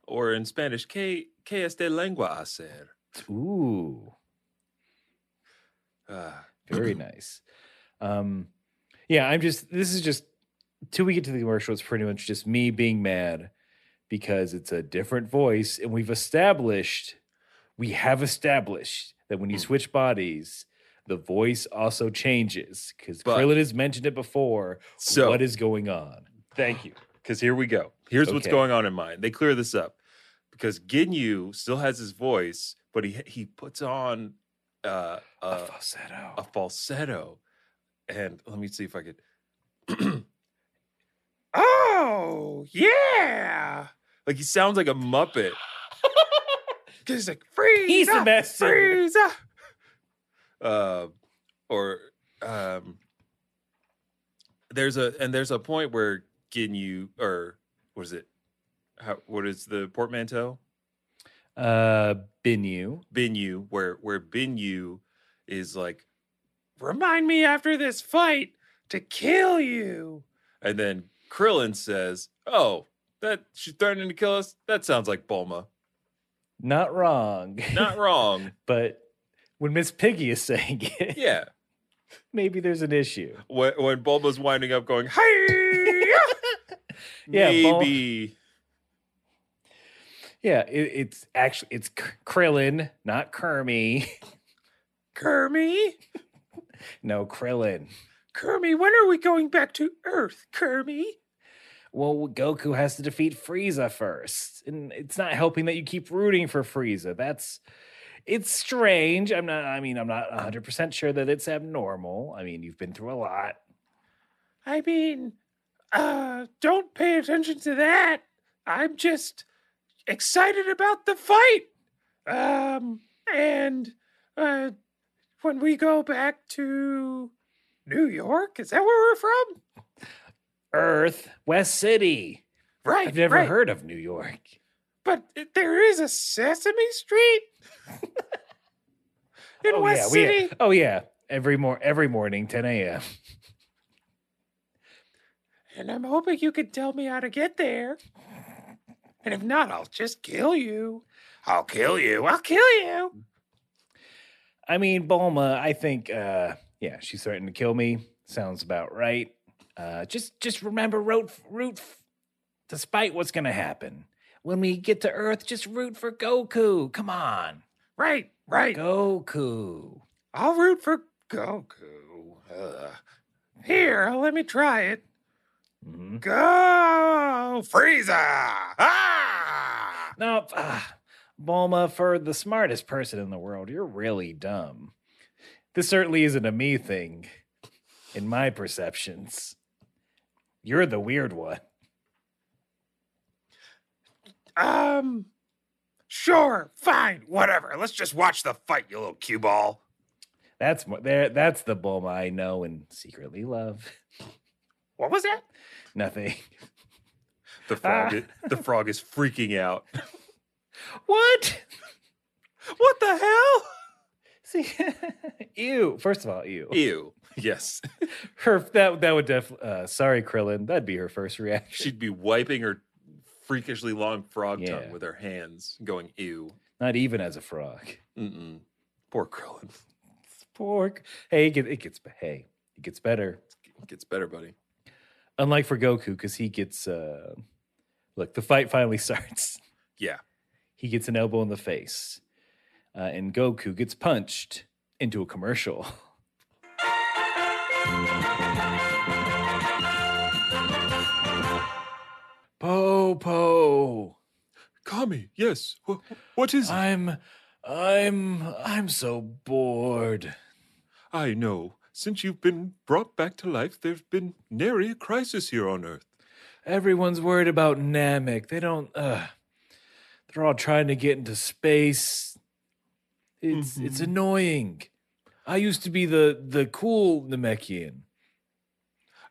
Or in Spanish, "Que que este lengua hacer?" Ooh. Ah, Very nice. Um, yeah, I'm just. This is just till we get to the commercial. It's pretty much just me being mad because it's a different voice, and we've established, we have established that when you Mm. switch bodies, the voice also changes because Krillin has mentioned it before. So- what is going on? Thank you. Because here we go. Here's what's going on in mine. They clear this up because Ginyu still has his voice, but he he puts on uh, a uh, falsetto. a falsetto. And let me see if I could. oh yeah, like he sounds like a Muppet. 'Cause he's like freeze, He's the best singer. freeze. ah." Uh, or um, there's a and there's a point where Ginyu or what is it? How what is the portmanteau? Uh, Binyu. Binyu, where where Binyu is like, remind me after this fight to kill you. And then Krillin says, Oh, that she's threatening to kill us? That sounds like Bulma. Not wrong. Not wrong. but when Miss Piggy is saying it, yeah. maybe there's an issue. When when Bulma's winding up going, Hey Yeah, Bul- maybe Yeah, it, it's actually it's Krillin, not Kermy. Kermy? No, Krillin. Kermy, when are we going back to Earth, Kermy? Well, Goku has to defeat Frieza first, and it's not helping that you keep rooting for Frieza. That's it's strange. I'm not. I mean, I'm not 100 percent sure that it's abnormal. I mean, you've been through a lot. I mean, uh, don't pay attention to that. I'm just excited about the fight. Um, and uh, when we go back to New York, is that where we're from? Earth, West City. Right. I've never right. heard of New York. But there is a Sesame Street in oh West yeah, City. we, oh yeah. Every mor every morning, 10 a.m. And I'm hoping you can tell me how to get there. And if not, I'll just kill you. I'll kill you. I'll kill you. I mean, Bulma, I think, uh, yeah, she's threatening to kill me. Sounds about right. Uh, just, just remember, root, root, despite what's gonna happen. When we get to Earth, just root for Goku. Come on, Right, right. Goku. I'll root for Goku. Ugh. Here, let me try it. Mhm. Go Frieza! Ah! No, ah, Bulma, for the smartest person in the world, you're really dumb. This certainly isn't a me thing, in my perceptions. You're the weird one. Um, sure, fine, whatever. Let's just watch the fight, you little cue ball. That's mo- there. That's the Bulma I know and secretly love. What was that? Nothing. The frog frog, the frog is freaking out. What? What the hell? See, ew. First of all, ew. Ew. Yes. Her that that would definitely. Uh, sorry, Krillin. That'd be her first reaction. She'd be wiping her freakishly long frog Yeah. tongue with her hands, going ew. Not even as a frog. Mm-mm. Poor Krillin. Pork. Hey, it, get, it gets. Hey, it gets better. It gets better, buddy. Unlike for Goku, because he gets. uh Look, the fight finally starts. Yeah. He gets an elbow in the face, uh, and Goku gets punched into a commercial. Po po. Kami, yes. Wh- what is it? I'm I'm I'm so bored. I know. Since you've been brought back to life, there's been nary a crisis here on Earth. Everyone's worried about Namek. They don't uh they're all trying to get into space. It's it's Mhm. annoying. I used to be the the cool Namekian.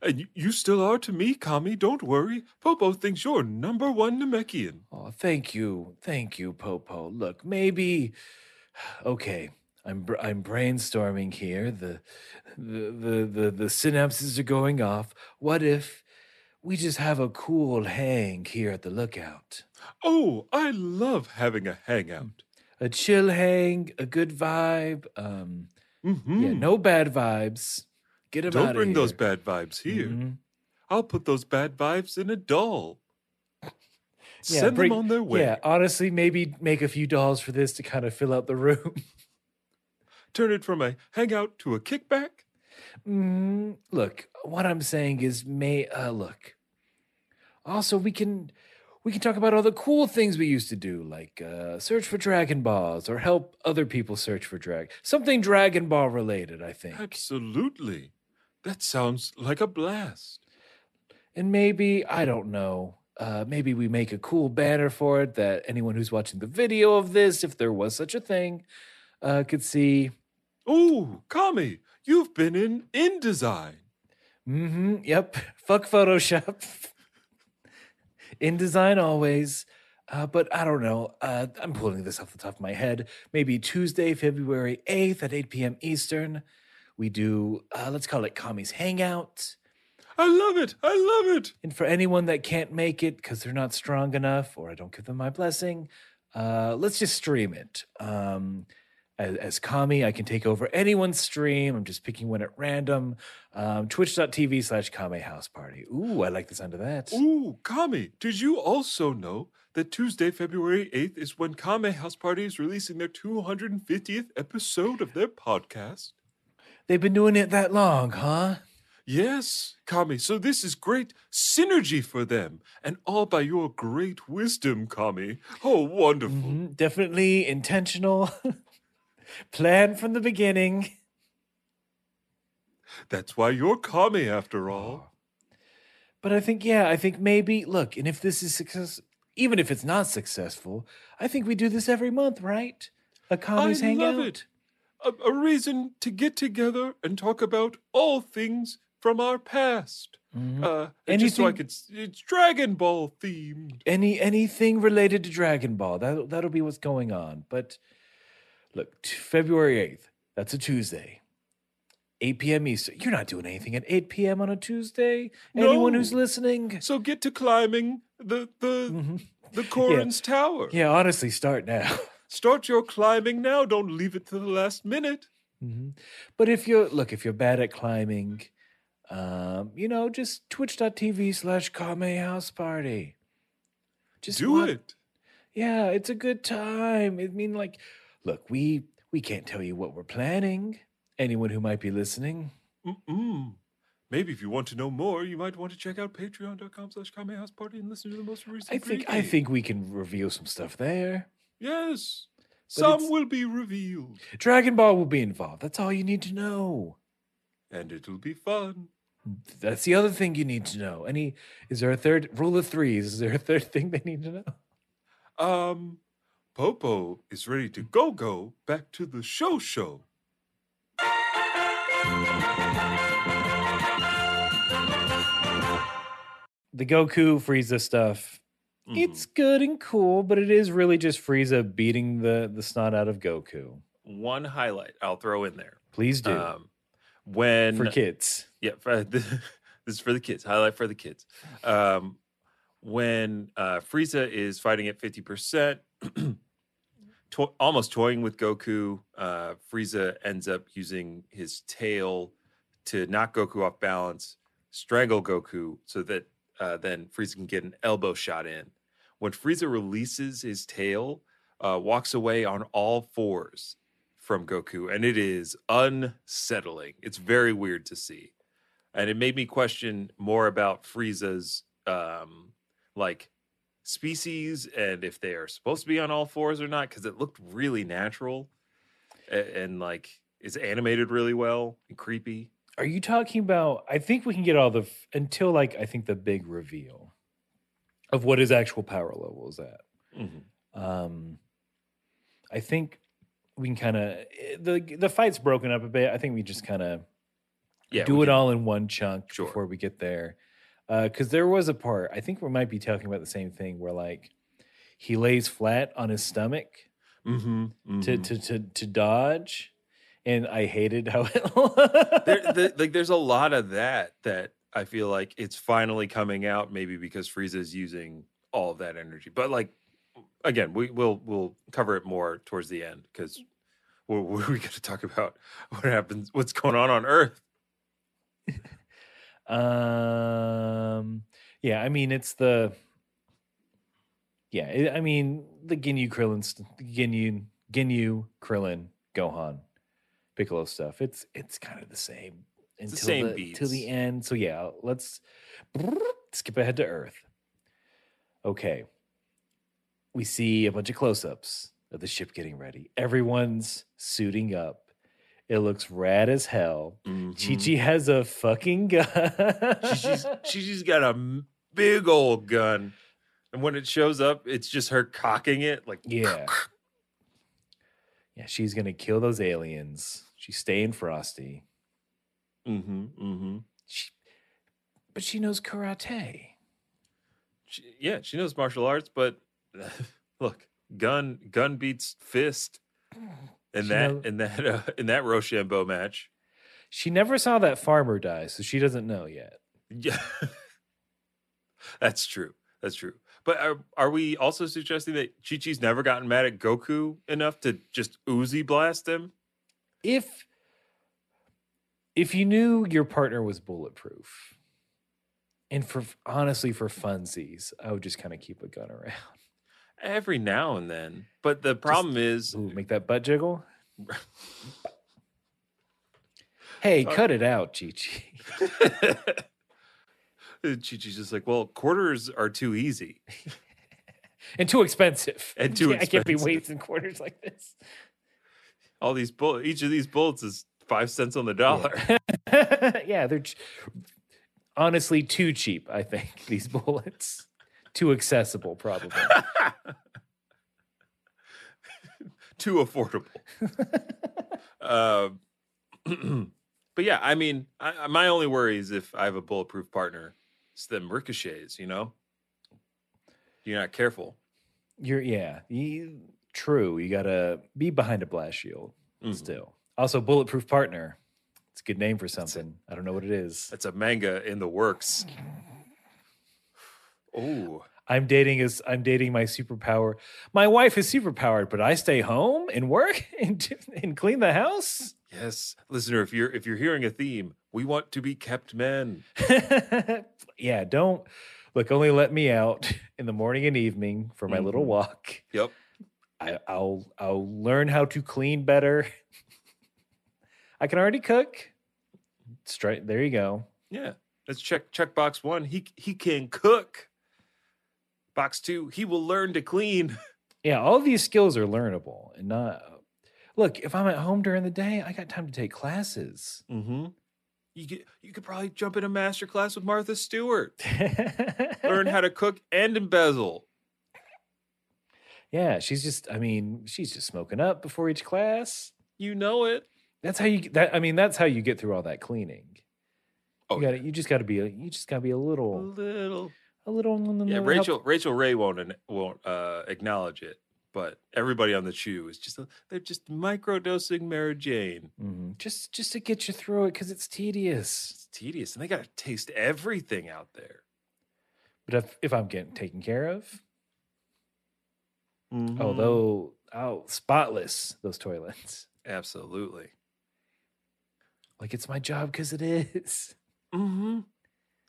And you still are to me, Kami. Don't worry. Popo thinks you're number one Namekian. Oh, thank you. Thank you, Popo. Look, maybe okay. I'm br- I'm brainstorming here. The, the the the the synapses are going off. What if we just have a cool hang here at the lookout? Oh, I love having a hangout. A chill hang, a good vibe. Um, Mm-hmm. yeah, no bad vibes. Get them Don't bring those here. bad vibes here. Mhm. I'll put those bad vibes in a doll. Yeah, Send bring- them on their way. Yeah, honestly, maybe make a few dolls for this to kind of fill out the room. Turn it from a hangout to a kickback. Mm, look, what I'm saying is, may uh, look. Also, we can we can talk about all the cool things we used to do, like uh, search for Dragon Balls or help other people search for drag something Dragon Ball related. I think, Absolutely. That sounds like a blast. and maybe I don't know. Uh, maybe we make a cool banner for it that anyone who's watching the video of this, if there was such a thing, uh, could see. Oh, Kami, you've been in InDesign. Mm-hmm. Yep. Fuck Photoshop. InDesign always. Uh, but I don't know. Uh, I'm pulling this off the top of my head. Maybe Tuesday, February 8th at 8 p.m. Eastern. We do, uh, let's call it Kami's Hangout. I love it. I love it. And for anyone that can't make it because they're not strong enough or I don't give them my blessing, uh, let's just stream it. Um, as, as Kami, I can take over anyone's stream. I'm just picking one at random. Um, Twitch.tv slash Kame House Party. Ooh, I like the sound of that. Ooh, Kami, did you also know that Tuesday, February 8th is when Kame House Party is releasing their 250th episode of their podcast? They've been doing it that long, huh? Yes, Kami. So this is great synergy for them, and all by your great wisdom, Kami. Oh, wonderful. Mhm, Definitely intentional. Planned from the beginning. That's why you're Kami after all. But I think, yeah, I think maybe, look, and if this is success, even if it's not successful, I think we do this every month, right? A Kami's I Hangout. love it. A, a reason to get together and talk about all things from our past. Mhm. Uh, and just so I could, it's Dragon Ball themed. Any anything related to Dragon Ball, that that'll be what's going on. But look, t- February 8th, that's a Tuesday. 8 p.m. Eastern. You're not doing anything at 8 p.m. on a Tuesday. Anyone who's listening? So get to climbing the the Mhm. the Korin's tower. Yeah, honestly, start now. Start your climbing now. Don't leave it to the last minute. Mhm. But if you're look, if you're bad at climbing, um, you know, just twitch.tv slash Kame House Party. Just Do wa- it. Yeah, it's a good time. I mean, like, look, we we can't tell you what we're planning. Anyone who might be listening. Mm-mm. Maybe if you want to know more, you might want to check out patreon.com slash Kame House Party and listen to the most recent I think I think we can reveal some stuff there. Yes. But Some will be revealed. Dragon Ball will be involved. That's all you need to know. And it'll be fun. That's the other thing you need to know. Any is there a third rule of threes? Is there a third thing they need to know? Um Popo is ready to go go back to the show show. The Goku Frieza stuff. It's good and cool, but it is really just Frieza beating the the snot out of Goku. one highlight I'll throw in there. Please do Um, when for kids. Yeah, for, this is for the kids. Highlight for the kids. Um, when uh, Frieza is fighting at fifty percent, to- almost toying with Goku, uh, Frieza ends up using his tail to knock Goku off balance, strangle Goku, so that uh, then Frieza can get an elbow shot in. When Frieza releases his tail, uh, walks away on all fours from Goku, and it is unsettling. It's very weird to see, and it made me question more about Frieza's um, like species and if they are supposed to be on all fours or not, because it looked really natural and, and like it's animated really well and creepy. Are you talking about? I think we can get all the until like I think the big reveal of what his actual power level is at. Um, I think we can kind of the the fight's broken up a bit. I think we just kind of Yeah, do it can- all in one chunk Sure. before we get there. Because there was a part I think we might be talking about the same thing where like he lays flat on his stomach Mhm, to, mhm. to to to dodge, and I hated how it. there, the, like there's a lot of that that I feel like it's finally coming out, maybe because Frieza is using all of that energy. But like again, we will we'll cover it more towards the end because we're, we're we got to talk about what happens, what's going on on Earth. Um. Yeah, I mean it's the. Yeah, it, I mean the Ginyu Krillin, Ginyu Ginyu Krillin Gohan, Piccolo stuff. It's it's kind of the same until the same the, till the end. So yeah, let's skip ahead to Earth. Okay, we see a bunch of close-ups of the ship getting ready. Everyone's suiting up. It looks rad as hell. Mhm. Chi Chi has a fucking gun. She's She's got a big old gun, and when it shows up, it's just her cocking it like Yeah. yeah, she's gonna kill those aliens. She's staying frosty. Mm-hmm, mm-hmm. She, but she knows karate. She, yeah, she knows martial arts, but look, gun gun beats fist in She that in that uh, in that Rochambeau match. She never saw that farmer die, so she doesn't know yet. Yeah, that's true. That's true. But are, are we also suggesting that Chi Chi's never gotten mad at Goku enough to just Uzi blast him? If if you knew your partner was bulletproof, and for honestly for funsies, I would just kind of keep a gun around. Every now and then. But the problem is, Ooh, make that butt jiggle. Hey, Uh, cut it out, Chi Chi. Chi Chi's just like, well, quarters are too easy. And too expensive. And too I can't be expensive. wasting quarters like this. All these bullets, each of these bullets is five cents on the dollar. Yeah, yeah they're ch- honestly too cheap, I think, these bullets. Too accessible, probably. too affordable. uh, but yeah, I mean, I, my only worry is if I have a bulletproof partner, it's them ricochets. You know, you're not careful. You're yeah, you, true. You gotta be behind a blast shield Mhm. still. Also, bulletproof partner. It's a good name for something. I don't know what it is. It's a manga in the works. Oh, I'm dating is I'm dating my superpower. My wife is superpowered, but I stay home and work and, and clean the house. yes, listener. If you're if you're hearing a theme, we want to be kept men. yeah, don't look. Only let me out in the morning and evening for my little Mhm. walk. Yep. I, I'll I'll learn how to clean better. I can already cook. Straight there you go. Yeah. Let's check check box one. He he can cook. Box two, he will learn to clean. Yeah, all these skills are learnable and not. Look, if I'm at home during the day, I got time to take classes. Mm-hmm. You could you could probably jump in a master class with Martha Stewart. Learn how to cook and embezzle. yeah, she's just. I mean, she's just smoking up before each class. You know it. That's how you. That I mean, that's how you get through all that cleaning. Oh, you got to You just got to be. A, you just got to be a a little. Little. A little. Yeah, help- Rachael Rachael Ray won't won't uh, acknowledge it, but everybody on the chew is just they're just microdosing Mary Jane. Mhm. Just just to get you through it because it's tedious. It's tedious, and they got to taste everything out there. But if if I'm getting taken care of, Mhm. although oh spotless those toilets, absolutely. like it's my job because it is. Mm-hmm.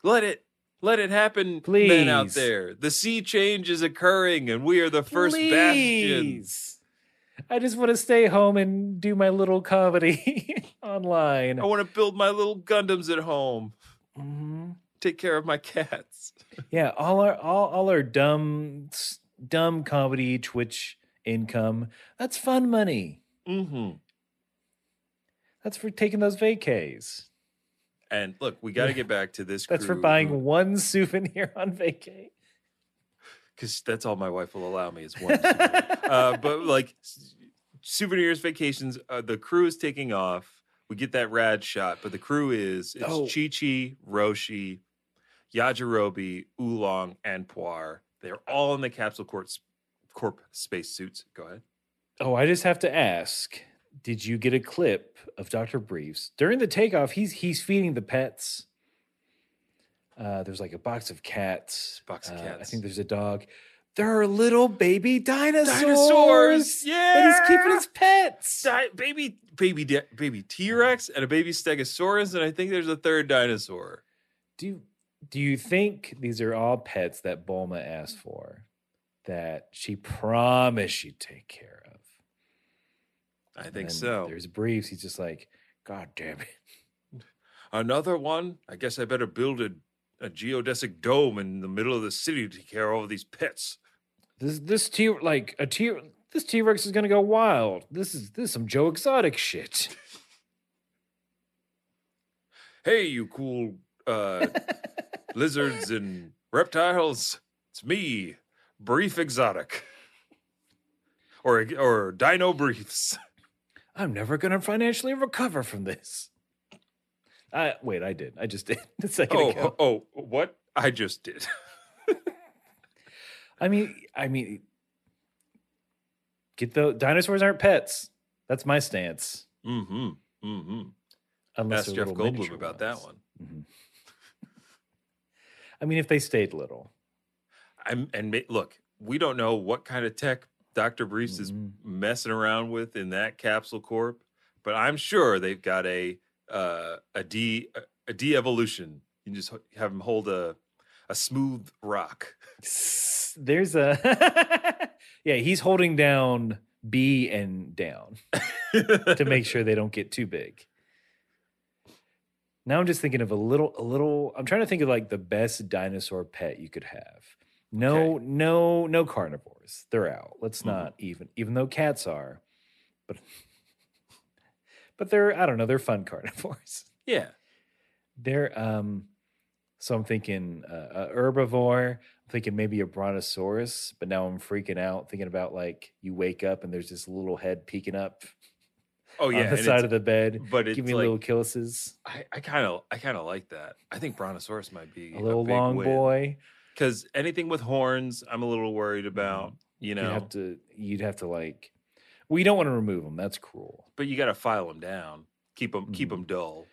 Let it let it happen, Please. men out there. The sea change is occurring, and we are the first. Please. I just want to stay home and do my little comedy online. I want to build my little Gundams at home. Mhm. Take care of my cats. Yeah, all our all, all our dumb dumb comedy Twitch income. That's fun money. Mm-hmm. That's for taking those vacays. And look, we got to get back to this. That's for buying one souvenir on vacay. because that's all my wife will allow me is one. souvenir. uh, but like souvenirs, vacations, uh, the crew is taking off. We get that rad shot, but the crew is it's Oh. Chi Chi, Roshi, Yajirobe, Oolong, and Puar. They're all in the capsule corp, corp space suits. Go ahead. Oh, I just have to ask. Did you get a clip of Dr. Briefs during the takeoff? He's he's feeding the pets. Uh, there's like a box of cats. Box of Uh, I think there's a dog. There are little baby dinosaurs. Dinosaurs, that he's keeping his pets. Di- baby, baby, di- baby T Rex and a baby Stegosaurus, and I think there's a third dinosaur. Do do you think these are all pets that Bulma asked for that she promised she'd take care of? I And think so. There's briefs. He's just like, God damn it. Another one? I guess I better build a, a geodesic dome in the middle of the city to take care of all these pets. This this T like a T this T Rex is gonna go wild. This is this is some Joe Exotic shit. Hey, you cool uh, lizards and reptiles. It's me, Brief Exotic. Or, or Dino Briefs. I'm never gonna financially recover from this. I wait, I did. I just did a second Oh, ago. oh, what? I just did. I mean, I mean, Get the dinosaurs aren't pets. That's my stance. Mm-hmm. Mm-hmm. Unless Ask Jeff Goldblum about that ones. one. Mhm. I mean, if they stayed little. I'm, and look, we don't know what kind of tech Dr. Briefs is Mhm. messing around with in that capsule corp, but I'm sure they've got a uh, a de a de-evolution. You can just have them hold a a smooth rock. There's a yeah. He's holding down B and down to make sure they don't get too big. Now I'm just thinking of a little, a little. I'm trying to think of like the best dinosaur pet you could have. No, Okay. no, no carnivores. They're out. Let's Mhm. not even, even though cats are, but but they're I don't know. They're fun carnivores. yeah. They're um. So I'm thinking uh, a herbivore. I'm thinking maybe a brontosaurus. But now I'm freaking out thinking about like you wake up and there's this little head peeking up Oh yeah. on the side of the bed. but it's Give me like, little killuses. I I kind of I kind of like that. I think Brontosaurus might be A little big long win. boy. Because anything with horns, I'm a little worried about. You You'd know, have to. You'd have to like. Well, you don't want to remove them. That's cruel. but you got to file them down. Keep them keep Mhm. them dull.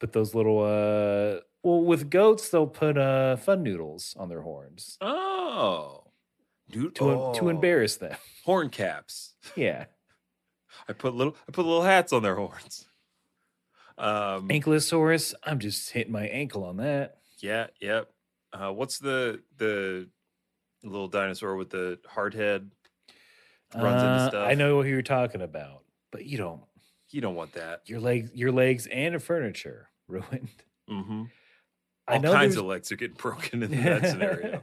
But those little. uh Well, with goats, they'll put uh fun noodles on their horns Oh, dude, to em- to oh, embarrass them. horn caps. Yeah, I put little I put little hats on their horns. Um, ankylosaurus. I'm just hitting my ankle on that. yeah, yep. Uh, what's the the little dinosaur with the hard head? Runs into Uh, stuff. I know who you're talking about, but you don't. You don't want that. Your legs, your legs, and furniture ruined. Mm-hmm. I All kinds there's- of legs are getting broken in that scenario.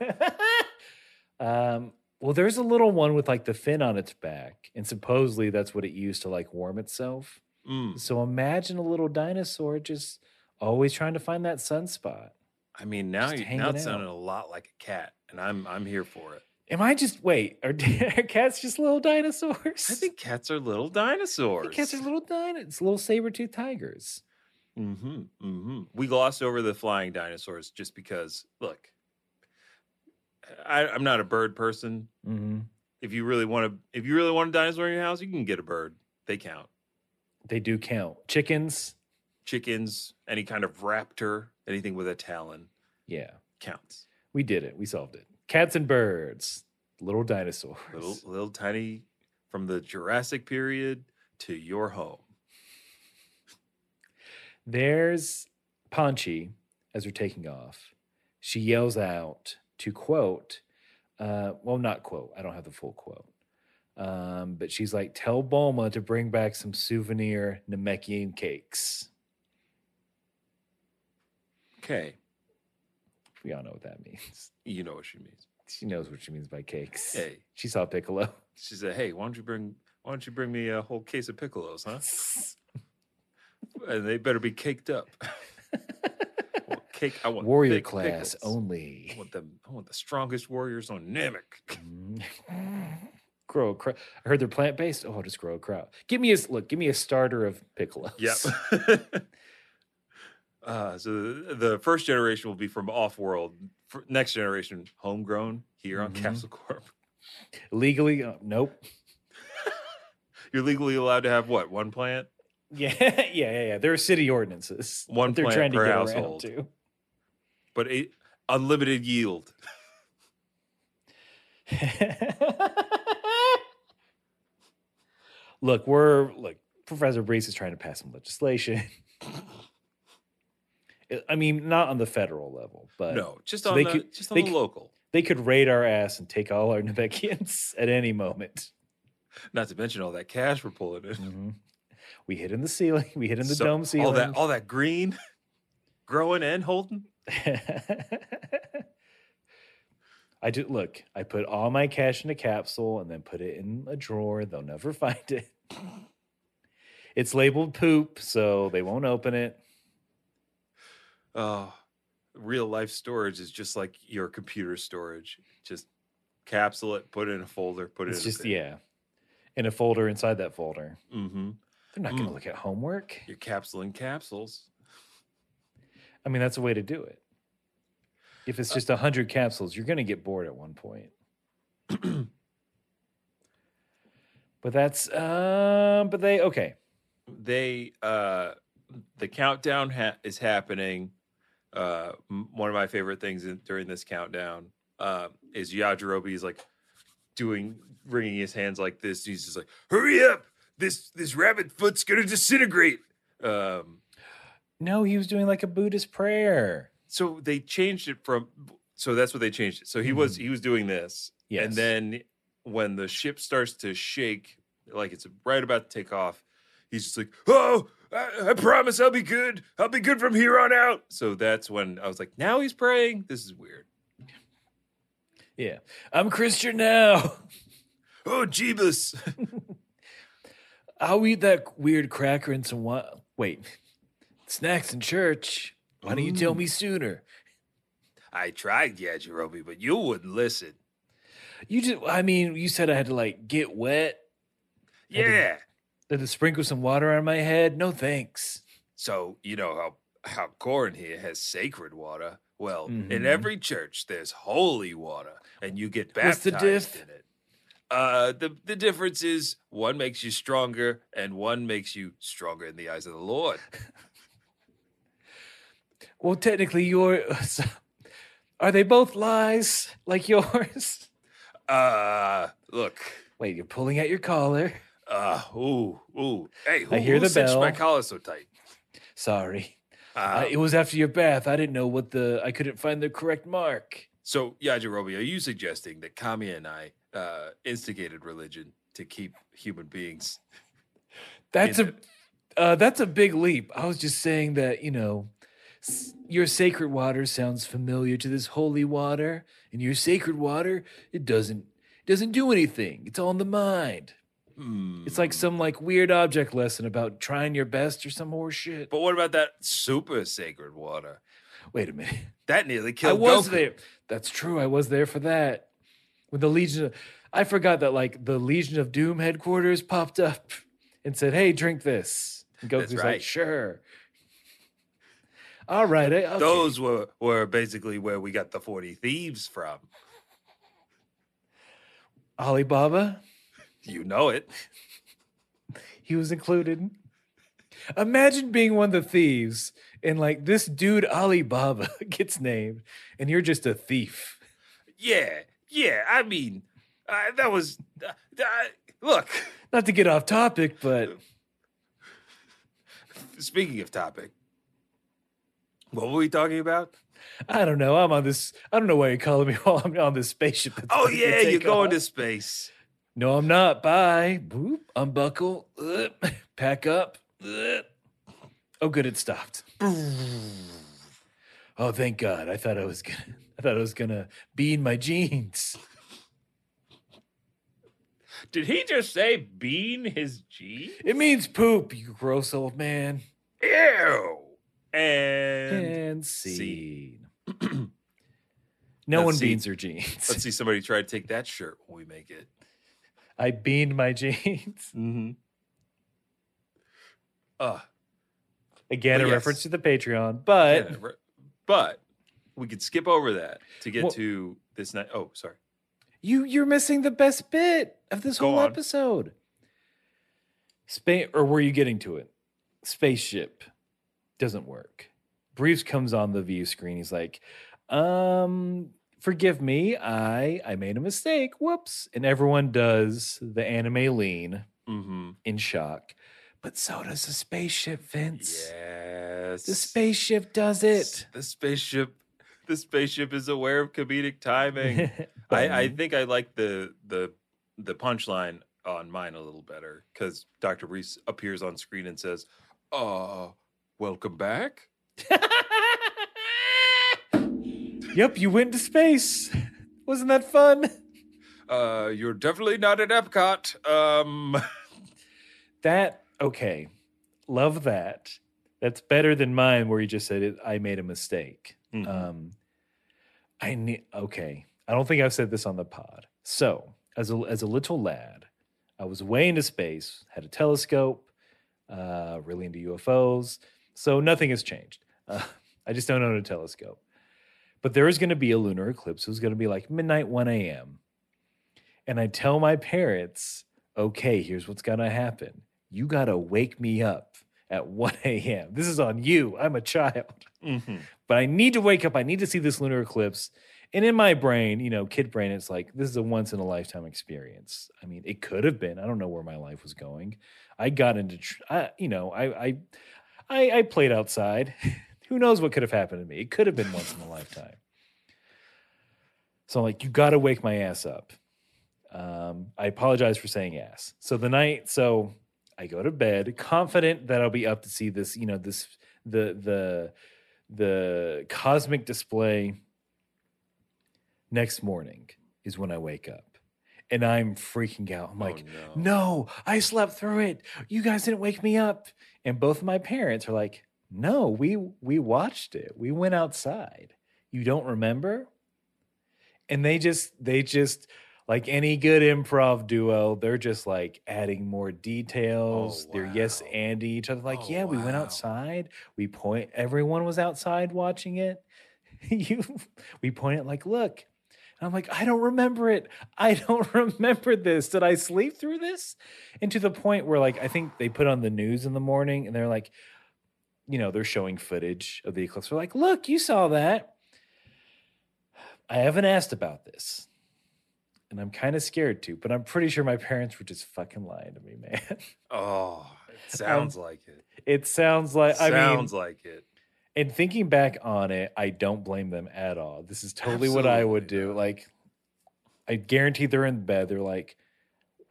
um, well, there's a little one with like the fin on its back, and supposedly that's what it used to like warm itself. Mm. So imagine a little dinosaur just always trying to find that sunspot. I mean, now Just you, now it's sounding a lot like a cat, and I'm I'm here for it. Am I just wait? Are, are cats just little dinosaurs? I think cats are little dinosaurs. cats are little dinosaurs, little saber-toothed tigers. Mm-hmm. Mm-hmm. We glossed over the flying dinosaurs just because. Look, I, I'm not a bird person. Mm-hmm. If you really want to, if you really want a dinosaur in your house, you can get a bird. They count. They do count. Chickens, Chickens, any kind of raptor, anything with a talon yeah, counts. we did it. We solved it. Cats and birds, little dinosaurs. Little, little tiny, from the Jurassic period to your home. There's Panchy as we're taking off. She yells out to quote, uh, well, not quote, I don't have the full quote. Um, but she's like, tell Bulma to bring back some souvenir Namekian cakes. Okay, We all know what that means. you know what she means. She knows what she means by cakes. Hey, She saw Piccolo. she said, "Hey, why don't you bring, why don't you bring me a whole case of piccolos, huh? And they better be caked up. I cake. I want Warrior class pickles. I only. want them. I want the strongest warriors on Namek. grow a crowd. I heard they're plant based. Oh, I'll just grow a crowd. Give me a look. Give me a starter of Piccolos. Yep. uh, so the, the first generation will be from off-world. Next generation, homegrown here on Mhm. Capsule Corp. Legally, uh, nope. You're legally allowed to have what? One plant? Yeah, yeah, yeah, yeah. There are city ordinances. One they're plant trying to per get household. around but a unlimited yield. look, we're look. Professor Briefs is trying to pass some legislation. I- mean, not on the federal level, but no, just so on the could- just on the could- local. they could raid our ass and take all our Namekians at any moment. Not to mention all that cash we're pulling in. Mhm. We hit in the ceiling. We hit in the So, dome ceiling. All that all that green growing and holding. I do look. I put all my cash in a capsule and then put it in a drawer. They'll never find it. It's labeled poop, so they won't open it. Oh, real life storage is just like your computer storage. Just capsule it, put it in a folder, put it It's in just yeah, in a folder inside that folder. Mm-hmm. They're not going to Mm. look at homework. You're capsuling capsules. I mean, that's a way to do it. If it's just a hundred capsules, you're going to get bored at one point. But that's um. But they okay. they uh the countdown ha- is happening uh one of my favorite things in, during this countdown uh is yajirobe's like doing wringing his hands like this. He's just like hurry up! This this rabbit foot's gonna disintegrate! Um No, he was doing like a Buddhist prayer. so they changed it from so that's what they changed it. So he was he was doing this Yes. and then when the ship starts to shake like it's right about to take off he's just like oh I, I promise i'll be good. I'll be good from here on out. So that's when i was like now he's praying. This is weird. Yeah, I'm Christian now. oh jeebus. I'll eat that weird cracker and some wa- wait snacks in church. Why don't you tell me sooner? i tried yajirobe but you wouldn't listen. You just, I mean, you said I had to like get wet, yeah to sprinkle some water on my head. No thanks. so you know how how Korin here has sacred water well in Mhm. every church there's holy water and you get What's the baptized diff? in it uh the the difference is one makes you stronger and one makes you stronger in the eyes of the lord Well, technically, your are they both lies like yours? uh look Wait, you're pulling at your collar. Uh ooh ooh hey who, I hear who the cinched my bell. collar so tight Sorry, uh, Uh, it was after your bath. I didn't know what the. I couldn't find the correct mark. so yajirobe are you suggesting that kami and i uh instigated religion to keep human beings That's a uh, that's a big leap. I was just saying that you know, your sacred water sounds familiar to this holy water, and your sacred water it doesn't it doesn't do anything. It's all in the mind. It's like some like weird object lesson about trying your best or some more shit. But what about that super sacred water? Wait a minute. That nearly killed. I was Goku. there. That's true. I was there for that. When the Legion of I forgot that like the Legion of Doom headquarters popped up and said, "Hey, drink this." And Goku's That's like, right. "Sure." All right. okay. Those were were basically where we got the forty thieves from. Alibaba, You know it. he was included. Imagine being one of the thieves and like this dude Alibaba gets named and you're just a thief. Yeah, yeah. I mean, uh, that was. Uh, uh, look, Not to get off topic, but speaking of topic, what were we talking about? I don't know. I'm on this. I don't know why you're calling me while I'm on this spaceship. Oh yeah, you're take going to space. No, I'm not. Bye. Boop. Unbuckle. Ugh. Pack up. Ugh. Oh, good. It stopped. Oh, thank God. I thought I was gonna. I thought I was gonna be in my jeans. Did he just say bean his jeans? It means poop. You gross old man. Ew. And And scene. no Let's one see. beans her jeans. let's see somebody try to take that shirt when we make it. I beaned my jeans. Mm-hmm. Uh, Again, a yes. reference to the Patreon, but yeah, but we could skip over that to get Well- to this night. Oh, sorry. You you're missing the best bit of this Go whole on. episode. Space or were you getting to it? Spaceship doesn't work. Briefs comes on the view screen. He's like, um, forgive me, I I made a mistake. Whoops. And everyone does the anime lean Mm-hmm. in shock. But so does the spaceship, Vince. Yes. The spaceship does it. The spaceship. The spaceship is aware of comedic timing. I, I think I like the the the punchline on mine a little better because Dr. Reese appears on screen and says, "Uh, welcome back." Yep, you went to space. Wasn't that fun? Uh, you're definitely not at Epcot. Um, That okay. Love that. That's better than mine where you just said it, I made a mistake. mhm. Um I need okay. I don't think I've said this on the pod. So, as a as a little lad, I was way into space, had a telescope, uh really into UFOs. So nothing has changed. Uh, I just don't own a telescope. But there is going to be a lunar eclipse. It was going to be like midnight 1 a.m. And I tell my parents, okay, here's what's gonna happen. You gotta wake me up at 1 a.m. This is on you. I'm a child. Mm-hmm. But I need to wake up. I need to see this lunar eclipse. And in my brain, you know, kid brain, it's like, this is a once in a lifetime experience. I mean, it could have been. I don't know where my life was going. I got into, I, you know, I, I, I, I played outside. Who knows what could have happened to me? It could have been once in a lifetime. So I'm like, you got to wake my ass up. Um, I apologize for saying ass. So the night, so I go to bed, confident that I'll be up to see this, you know, this the the the cosmic display next morning is when I wake up. And I'm freaking out. I'm like, oh, no. no, I slept through it. You guys didn't wake me up. And both of my parents are like, no, we we watched it. We went outside. You don't remember? And they just they just like any good improv duo, they're just like adding more oh, details. They're yes wow. Andy each other like, Oh, yeah, we went outside. We point everyone was outside watching it. you we point it like, look. And I'm like, I don't remember it. I don't remember this. Did I sleep through this? And to the point where like I think they put on the news in the morning and they're like, you know, they're showing footage of the eclipse. They're like, look, you saw that. I haven't asked about this. And I'm kind of scared to, but I'm pretty sure my parents were just fucking lying to me, man. Oh, it um, sounds like it. It sounds like I mean sounds like it. and thinking back on it, I don't blame them at all. This is totally what I would do. Like, I guarantee they're in bed. They're like,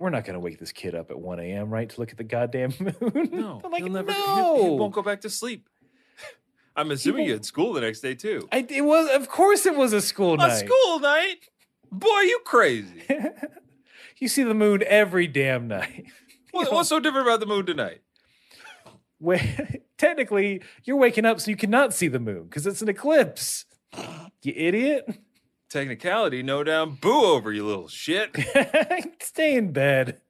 we're not going to wake this kid up at 1 a.m., right? To look at the goddamn moon. No, I'm like, he'll never. no. He, he won't go back to sleep. I'm assuming you had school the next day too. I, it was, of course, it was a school A night. A school night, boy, you crazy. you see the moon every damn night. What, what's so different about the moon tonight? Where, technically, you're waking up so you cannot see the moon because it's an eclipse. You idiot. Technicality, no down. Boo over you, little shit. Stay in bed.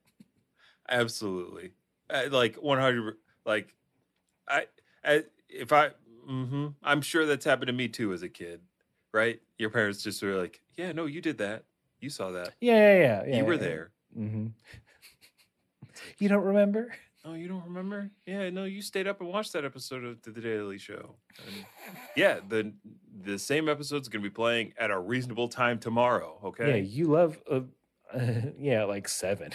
Absolutely, like 100. Like, I, I if I, hmm I'm sure that's happened to me too as a kid. Right? Your parents just were like, "Yeah, no, you did that. You saw that. Yeah, yeah, yeah. yeah you were yeah. there." hmm You don't remember? Oh, you don't remember? Yeah, no, you stayed up and watched that episode of the, Daily Show. And yeah, the the same episode's going to be playing at a reasonable time tomorrow. Okay. Yeah, you love. Uh, yeah, like seven.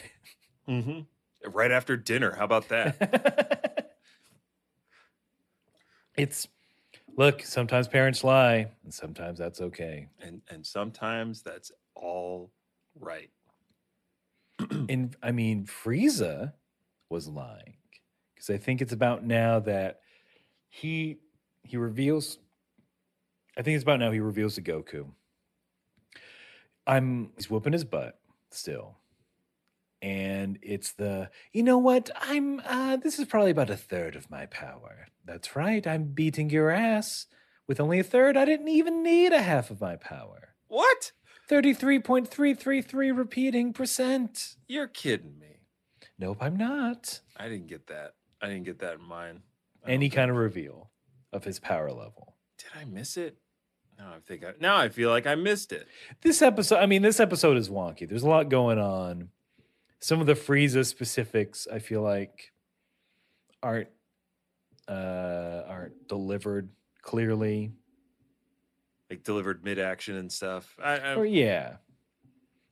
Mm-hmm. Right after dinner. How about that? it's look. Sometimes parents lie, and sometimes that's okay. and and sometimes that's all right. and I mean, Frieza was lying because I think it's about now that he he reveals. I think it's about now he reveals to Goku. I'm he's whooping his butt still, and it's the you know what I'm. uh This is probably about a third of my power. That's right. I'm beating your ass with only a third. I didn't even need a half of my power. What? Thirty-three point three three three repeating percent. You're kidding me. Nope, I'm not. I didn't get that. I didn't get that in mine. I Any kind of reveal of his power level. Did I miss it? Now I think I now I feel like I missed it. This episode, I mean, this episode is wonky. There's a lot going on. Some of the Frieza specifics, I feel like, aren't uh aren't delivered clearly. Like delivered mid action and stuff. I, I Or yeah.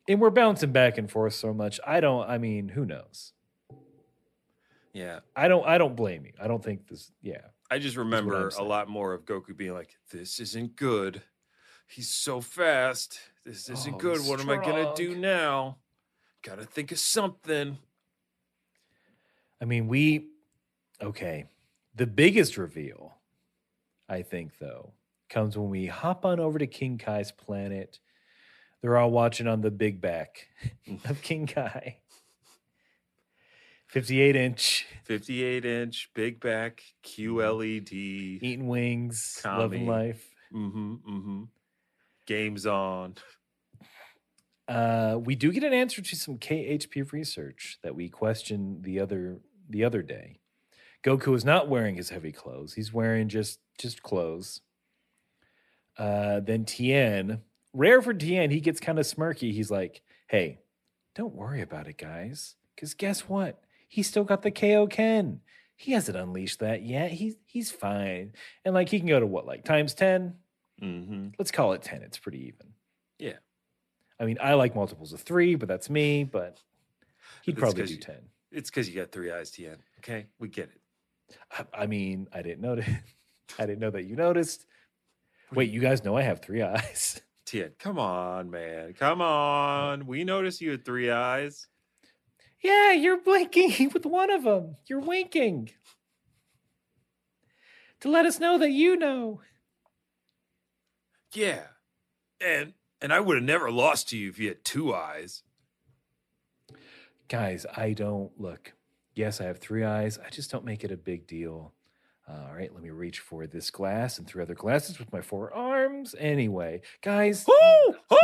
And we're bouncing back and forth so much. I don't I mean, who knows? Yeah. I don't I don't blame you. I don't think this yeah. I just remember a lot more of Goku being like, "This isn't good. He's so fast. This isn't Oh, good. What am I gonna do now? Gotta think of something." I mean, we okay. The biggest reveal, I think, though, comes when we hop on over to King Kai's planet. They're all watching on the big back of King Kai. 58 inch, 58 inch, big back, QLED. eating wings, loving life. Mm-hmm. Mm-hmm. Games on. Uh, we do get an answer to some KHP research that we questioned the other the other day. Goku is not wearing his heavy clothes; he's wearing just just clothes. Uh, then Tien, rare for Tien, he gets kind of smirky. He's like, "Hey, don't worry about it, guys. Because guess what? He's still got the Kaioken. He hasn't unleashed that yet. He's he's fine. And like he can go to what, like times 10? Mm-hmm. Let's call it 10. It's pretty even. Yeah. I mean, I like multiples of three, but that's me, but he'd It's probably do you- 10. It's because you got three eyes, Tien. Okay, we get it. I, I mean, I didn't notice. I didn't know that you noticed. Wait, you guys know I have three eyes. Tien, come on, man. Come on. We noticed you had three eyes. Yeah, you're blinking with one of them. You're winking to let us know that you know. Yeah. And and I would have never lost to you if you had two eyes. Guys, I don't look. Yes, I have three eyes. I just don't make it a big deal. Uh, all right, let me reach for this glass and three other glasses with my four arms. Anyway, guys, Woo! Woo!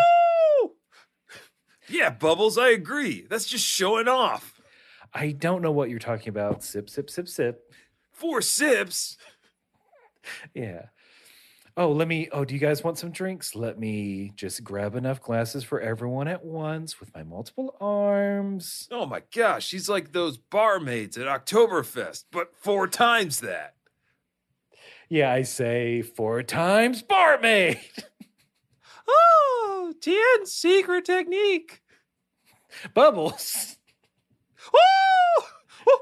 Yeah, Bubbles, I agree. That's just showing off. I don't know what you're talking about. Sip, sip, sip, sip. Four sips. Yeah. Oh, let me. Oh, do you guys want some drinks? Let me just grab enough glasses for everyone at once with my multiple arms. Oh my gosh, she's like those barmaids at Oktoberfest, but four times that. Yeah, I say four times barmaid. Oh, Tien's secret technique. Bubbles. Woo!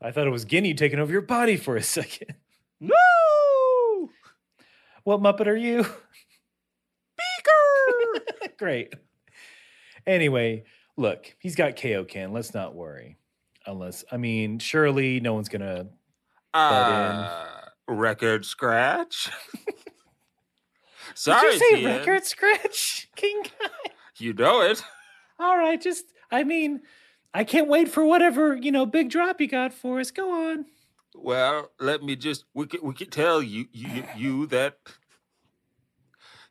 I thought it was Ginyu taking over your body for a second. No! What Muppet are you? Beaker! Great. Anyway, look, he's got Kaioken. Let's not worry. Unless, I mean, surely no one's gonna. Uh, record scratch. Sorry, Did you say Tien. record scratch, King Kai? You know it. All right, just I mean, I can't wait for whatever you know big drop you got for us. Go on. Well, let me just we can, we can tell you you you that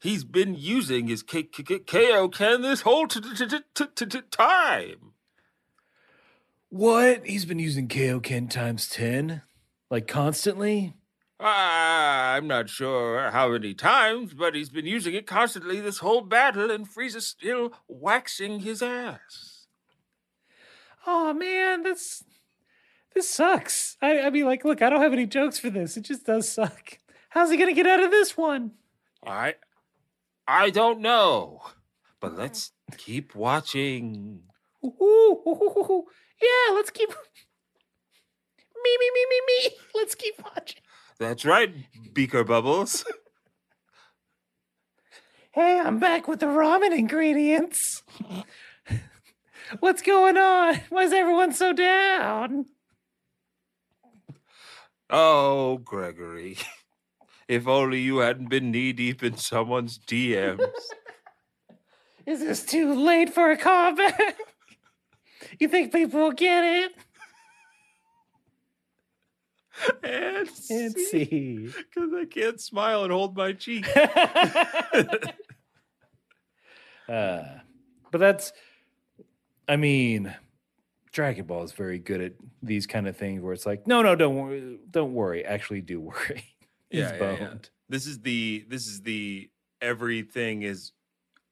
he's been using his K- K- K- Kaioken this whole t- t- t- t- t- time. What? He's been using Kaioken times ten, like constantly. Ah, I'm not sure how many times, but he's been using it constantly this whole battle, and Frieza's still waxing his ass. Oh man, this this sucks. I, I mean, like, look, I don't have any jokes for this. It just does suck. How's he gonna get out of this one? I, I don't know, but let's keep watching. Ooh, ooh, ooh, ooh, ooh. Yeah, let's keep. Me, me, me, me, me. Let's keep watching. That's right, Beaker Bubbles. Hey, I'm back with the ramen ingredients. What's going on? Why is everyone so down? Oh, Gregory. If only you hadn't been knee deep in someone's DMs. Is this too late for a callback? You think people will get it? and And see. Because I can't smile and hold my cheek. uh, but that's, I mean, Dragon Ball is very good at these kind of things where it's like, no, no, don't worry, don't worry. Actually, do worry. Yeah, yeah, yeah. This is the this is the everything is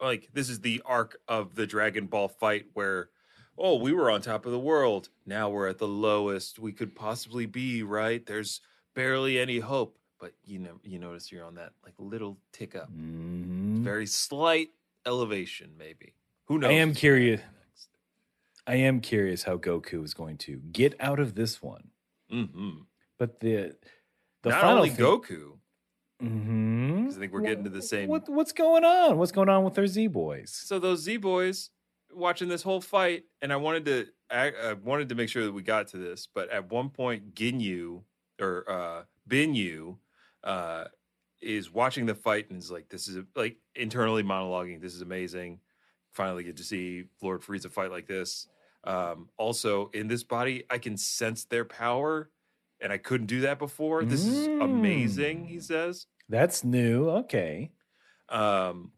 like this is the arc of the Dragon Ball fight where oh we were on top of the world now we're at the lowest we could possibly be right there's barely any hope but you know you notice you're on that like little tick up Mhm. very slight elevation maybe who knows I am curious. I am curious how Goku is going to get out of this one. Mhm. But the the not final only thing- Goku Mhm. 'cause I think we're getting to the same What what's going on? What's going on with their Z boys? so those Z boys watching this whole fight, and I wanted to I, I wanted to make sure that we got to this, but at one point, Ginyu or uh, Binyu uh, is watching the fight and is like, "This is like internally monologuing. This is amazing. Finally, get to see Lord Frieza fight like this." Um, also, in this body, I can sense their power, and I couldn't do that before. This is amazing, he Mm. says. That's new. Okay. Um,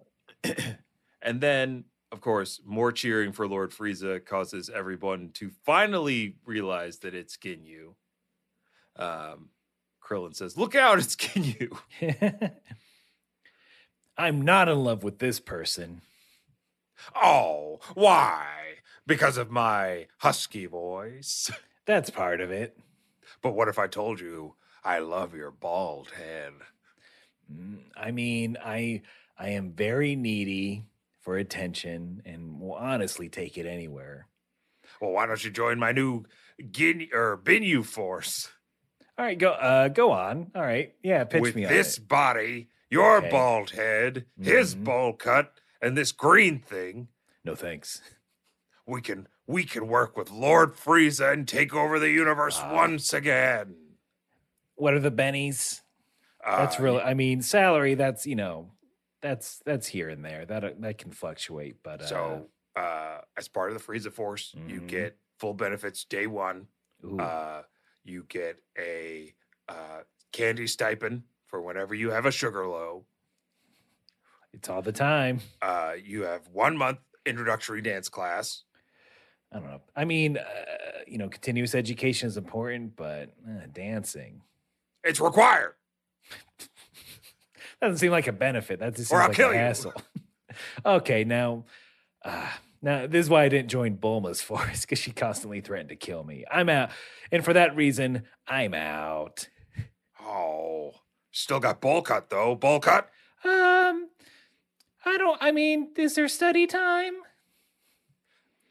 and then, of course, more cheering for Lord Frieza causes everyone to finally realize that it's Ginyu. Um, Krillin says, "Look out, it's Ginyu." I'm not in love with this person. Oh, why? because of my husky voice. That's part of it. But what if I told you I love your bald head? Mm, I mean, I I am very needy for attention and will honestly take it anywhere. Well, why don't you join my new Gin or Binu force? All right, go uh go on. All right. Yeah, pitch With me on this it. body, your Okay. bald head, his Mhm. bowl cut, and this green thing, No thanks. we can we can work with Lord Frieza and take over the universe Ah. once again. What are the bennies? That's Uh, really I mean, salary that's, you know, that's that's here and there. That uh, that can fluctuate, but uh So, uh, as part of the Frieza Force, you Mhm. get full benefits day one. Uh, you get a uh, candy stipend for whenever you have a sugar low. it's all the time. Uh, you have one month introductory dance class. I don't know. I mean, uh, you know, continuous education is important, but uh, dancing It's required. doesn't seem like a benefit. That just Or seems I'll like kill an you. hassle. okay, now, uh, now this is why I didn't join Bulma's force because she constantly threatened to kill me. I'm out, and for that reason, I'm out. Oh, still got bowl cut though. Bowl cut. Um, I don't. I mean, is there study time?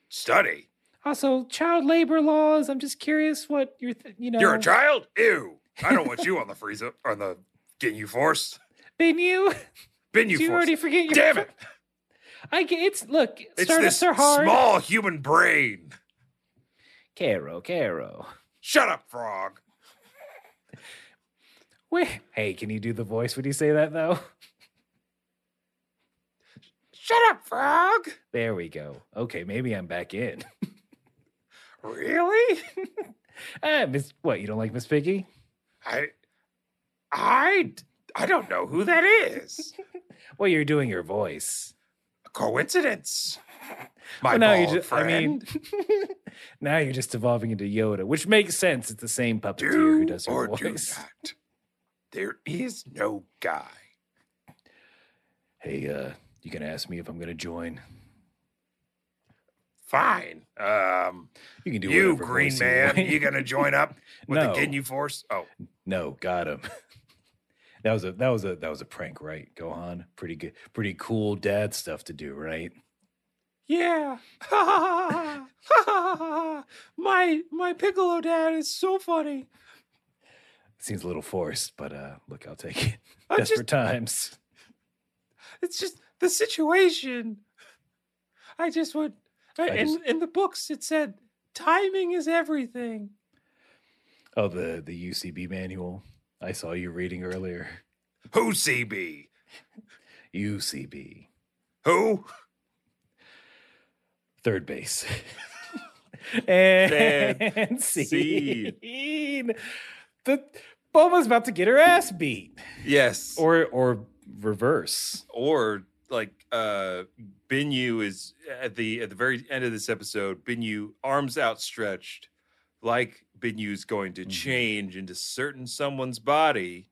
Study. Also, child labor laws. I'm just curious what you're. Th- you know, You're a child. Ew. I don't want you on the Frieza on the getting you Force. Been you? Been Did you you already forget your? Damn it! I get it's look. It's startups this are hard. small human brain. Caro, Caro. Shut up, frog. Wait, hey, can you do the voice when you say that though? Shut up, frog. There we go. Okay, maybe I'm back in. Really? Ah, Miss, what? You don't like Miss Piggy? I, I, I don't know who that is. Well, you're doing your voice. A coincidence. My well, now you just, friend. I mean, now you're just evolving into Yoda, which makes sense. It's the same puppeteer who does or voice. do. There is no guy. Hey, uh, you can ask me if I'm going to join. Fine. Um, You can do it. you green man, want. you gonna join up with No. the Ginyu Force? Oh, No, got him. That was a that was a that was a prank, right? Gohan, pretty good, pretty cool dad stuff to do, right? yeah. my my Piccolo dad is so funny. Seems a little forced, but uh, look, I'll take it. I Desperate just, times. it's just the situation. I just would. I in just- in the books, it said timing is everything. Oh, the the UCB manual I saw you reading earlier. Who CB? UCB, Who? third base, and And scene. The Bulma's about to get her ass beat, Yes. or or reverse. or like uh Binyu is at the at the very end of this episode, Binyu arms outstretched, like Binyu's going to Mhm. change into certain someone's body.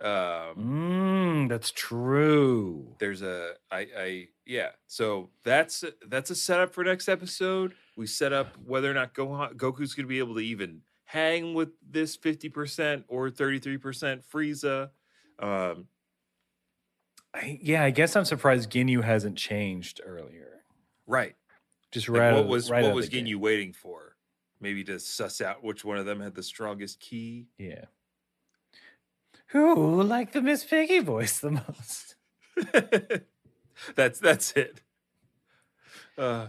Um Mm, that's true. there's a I I yeah. So that's that's a setup for next episode. We set up whether or not Gohan, Goku's going to be able to even hang with this 50% or 33% Frieza. Um I, yeah, I guess I'm surprised Ginyu hasn't changed earlier. right. Just Like, what was right what was. Ginyu waiting for? Maybe to suss out which one of them had the strongest ki. Yeah. Who liked the Miss Piggy voice the most? that's that's it. Uh,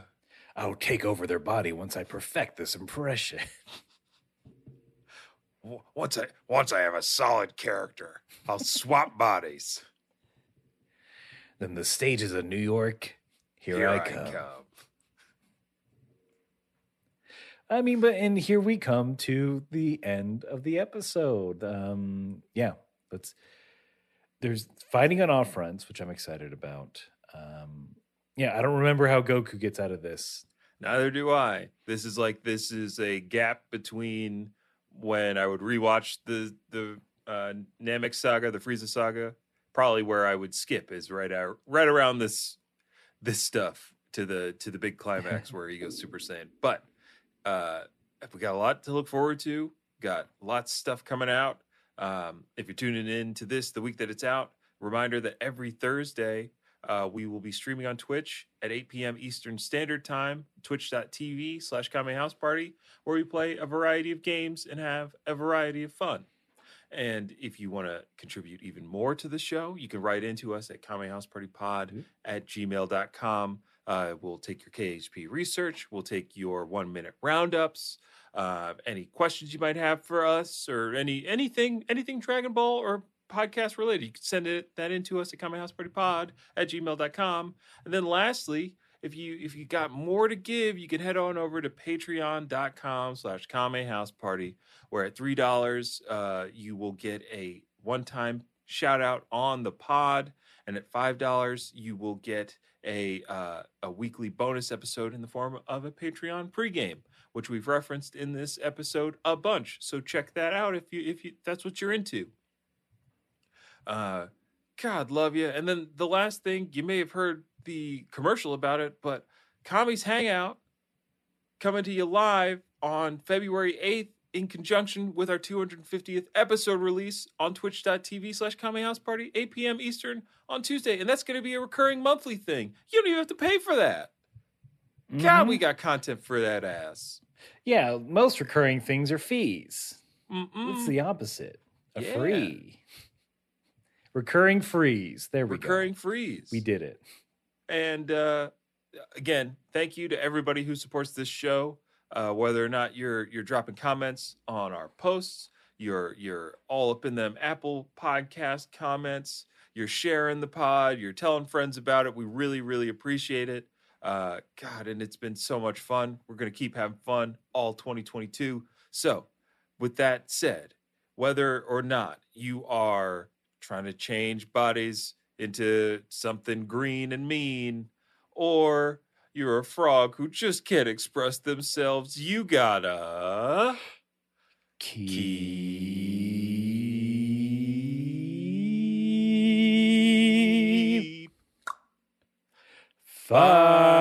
I'll take over their body once I perfect this impression. once I once I have a solid character, I'll swap bodies. then the stages of New York, here, I, come. I mean, but and here we come to the end of the episode. Um, yeah, let's. There's fighting on all fronts, which I'm excited about. Um, yeah, I don't remember how Goku gets out of this. Neither do I. This is like this is a gap between when I would rewatch the the uh, Namek saga, the Frieza saga. Probably where I would skip is right out right around this this stuff to the to the big climax where he goes Super Saiyan. But uh, we got a lot to look forward to. Got lots of stuff coming out. Um, if you're tuning in to this the week that it's out, reminder that every Thursday uh, we will be streaming on Twitch at 8 p.m. Eastern Standard Time, twitch.tv slash Kame House Party, where we play a variety of games and have a variety of fun. And if you want to contribute even more to the show, you can write into us at kamehousepartypod Mhm. at gmail.com. Uh, we'll take your KHP research. We'll take your one minute roundups. Uh, any questions you might have for us or any anything anything Dragon Ball or podcast related, you can send it that into us at kamehousepartypod at gmail.com. And then lastly, if you if you got more to give, you can head on over to patreon.com slash kamehouseparty where at three dollars uh, you will get a one-time shout out on the pod and at five dollars you will get a uh, a weekly bonus episode in the form of a patreon pregame which we've referenced in this episode a bunch. So check that out if you if you that's what you're into. Uh god love you and then the last thing you may have heard the commercial about it but commies hangout coming to you live on february 8th in conjunction with our 250th episode release on twitch.tv slash Kame House Party, 8 p.m. Eastern on Tuesday. And that's going to be a recurring monthly thing. You don't even have to pay for that. God, Mhm. we got content for that ass. yeah, most recurring things are fees. Mm-mm. It's the opposite. A Yeah. free. Recurring freeze. There we recurring go. Recurring freeze. We did it. And uh, again, thank you to everybody who supports this show. Uh, whether or not you're you're dropping comments on our posts, you're you're all up in them Apple Podcast comments, you're sharing the pod, you're telling friends about it. We really really appreciate it. Uh, God, and it's been so much fun. We're gonna keep having fun all 2022. So, with that said, whether or not you are trying to change bodies into something green and mean, or you're a frog who just can't express themselves, you gotta Keep keep.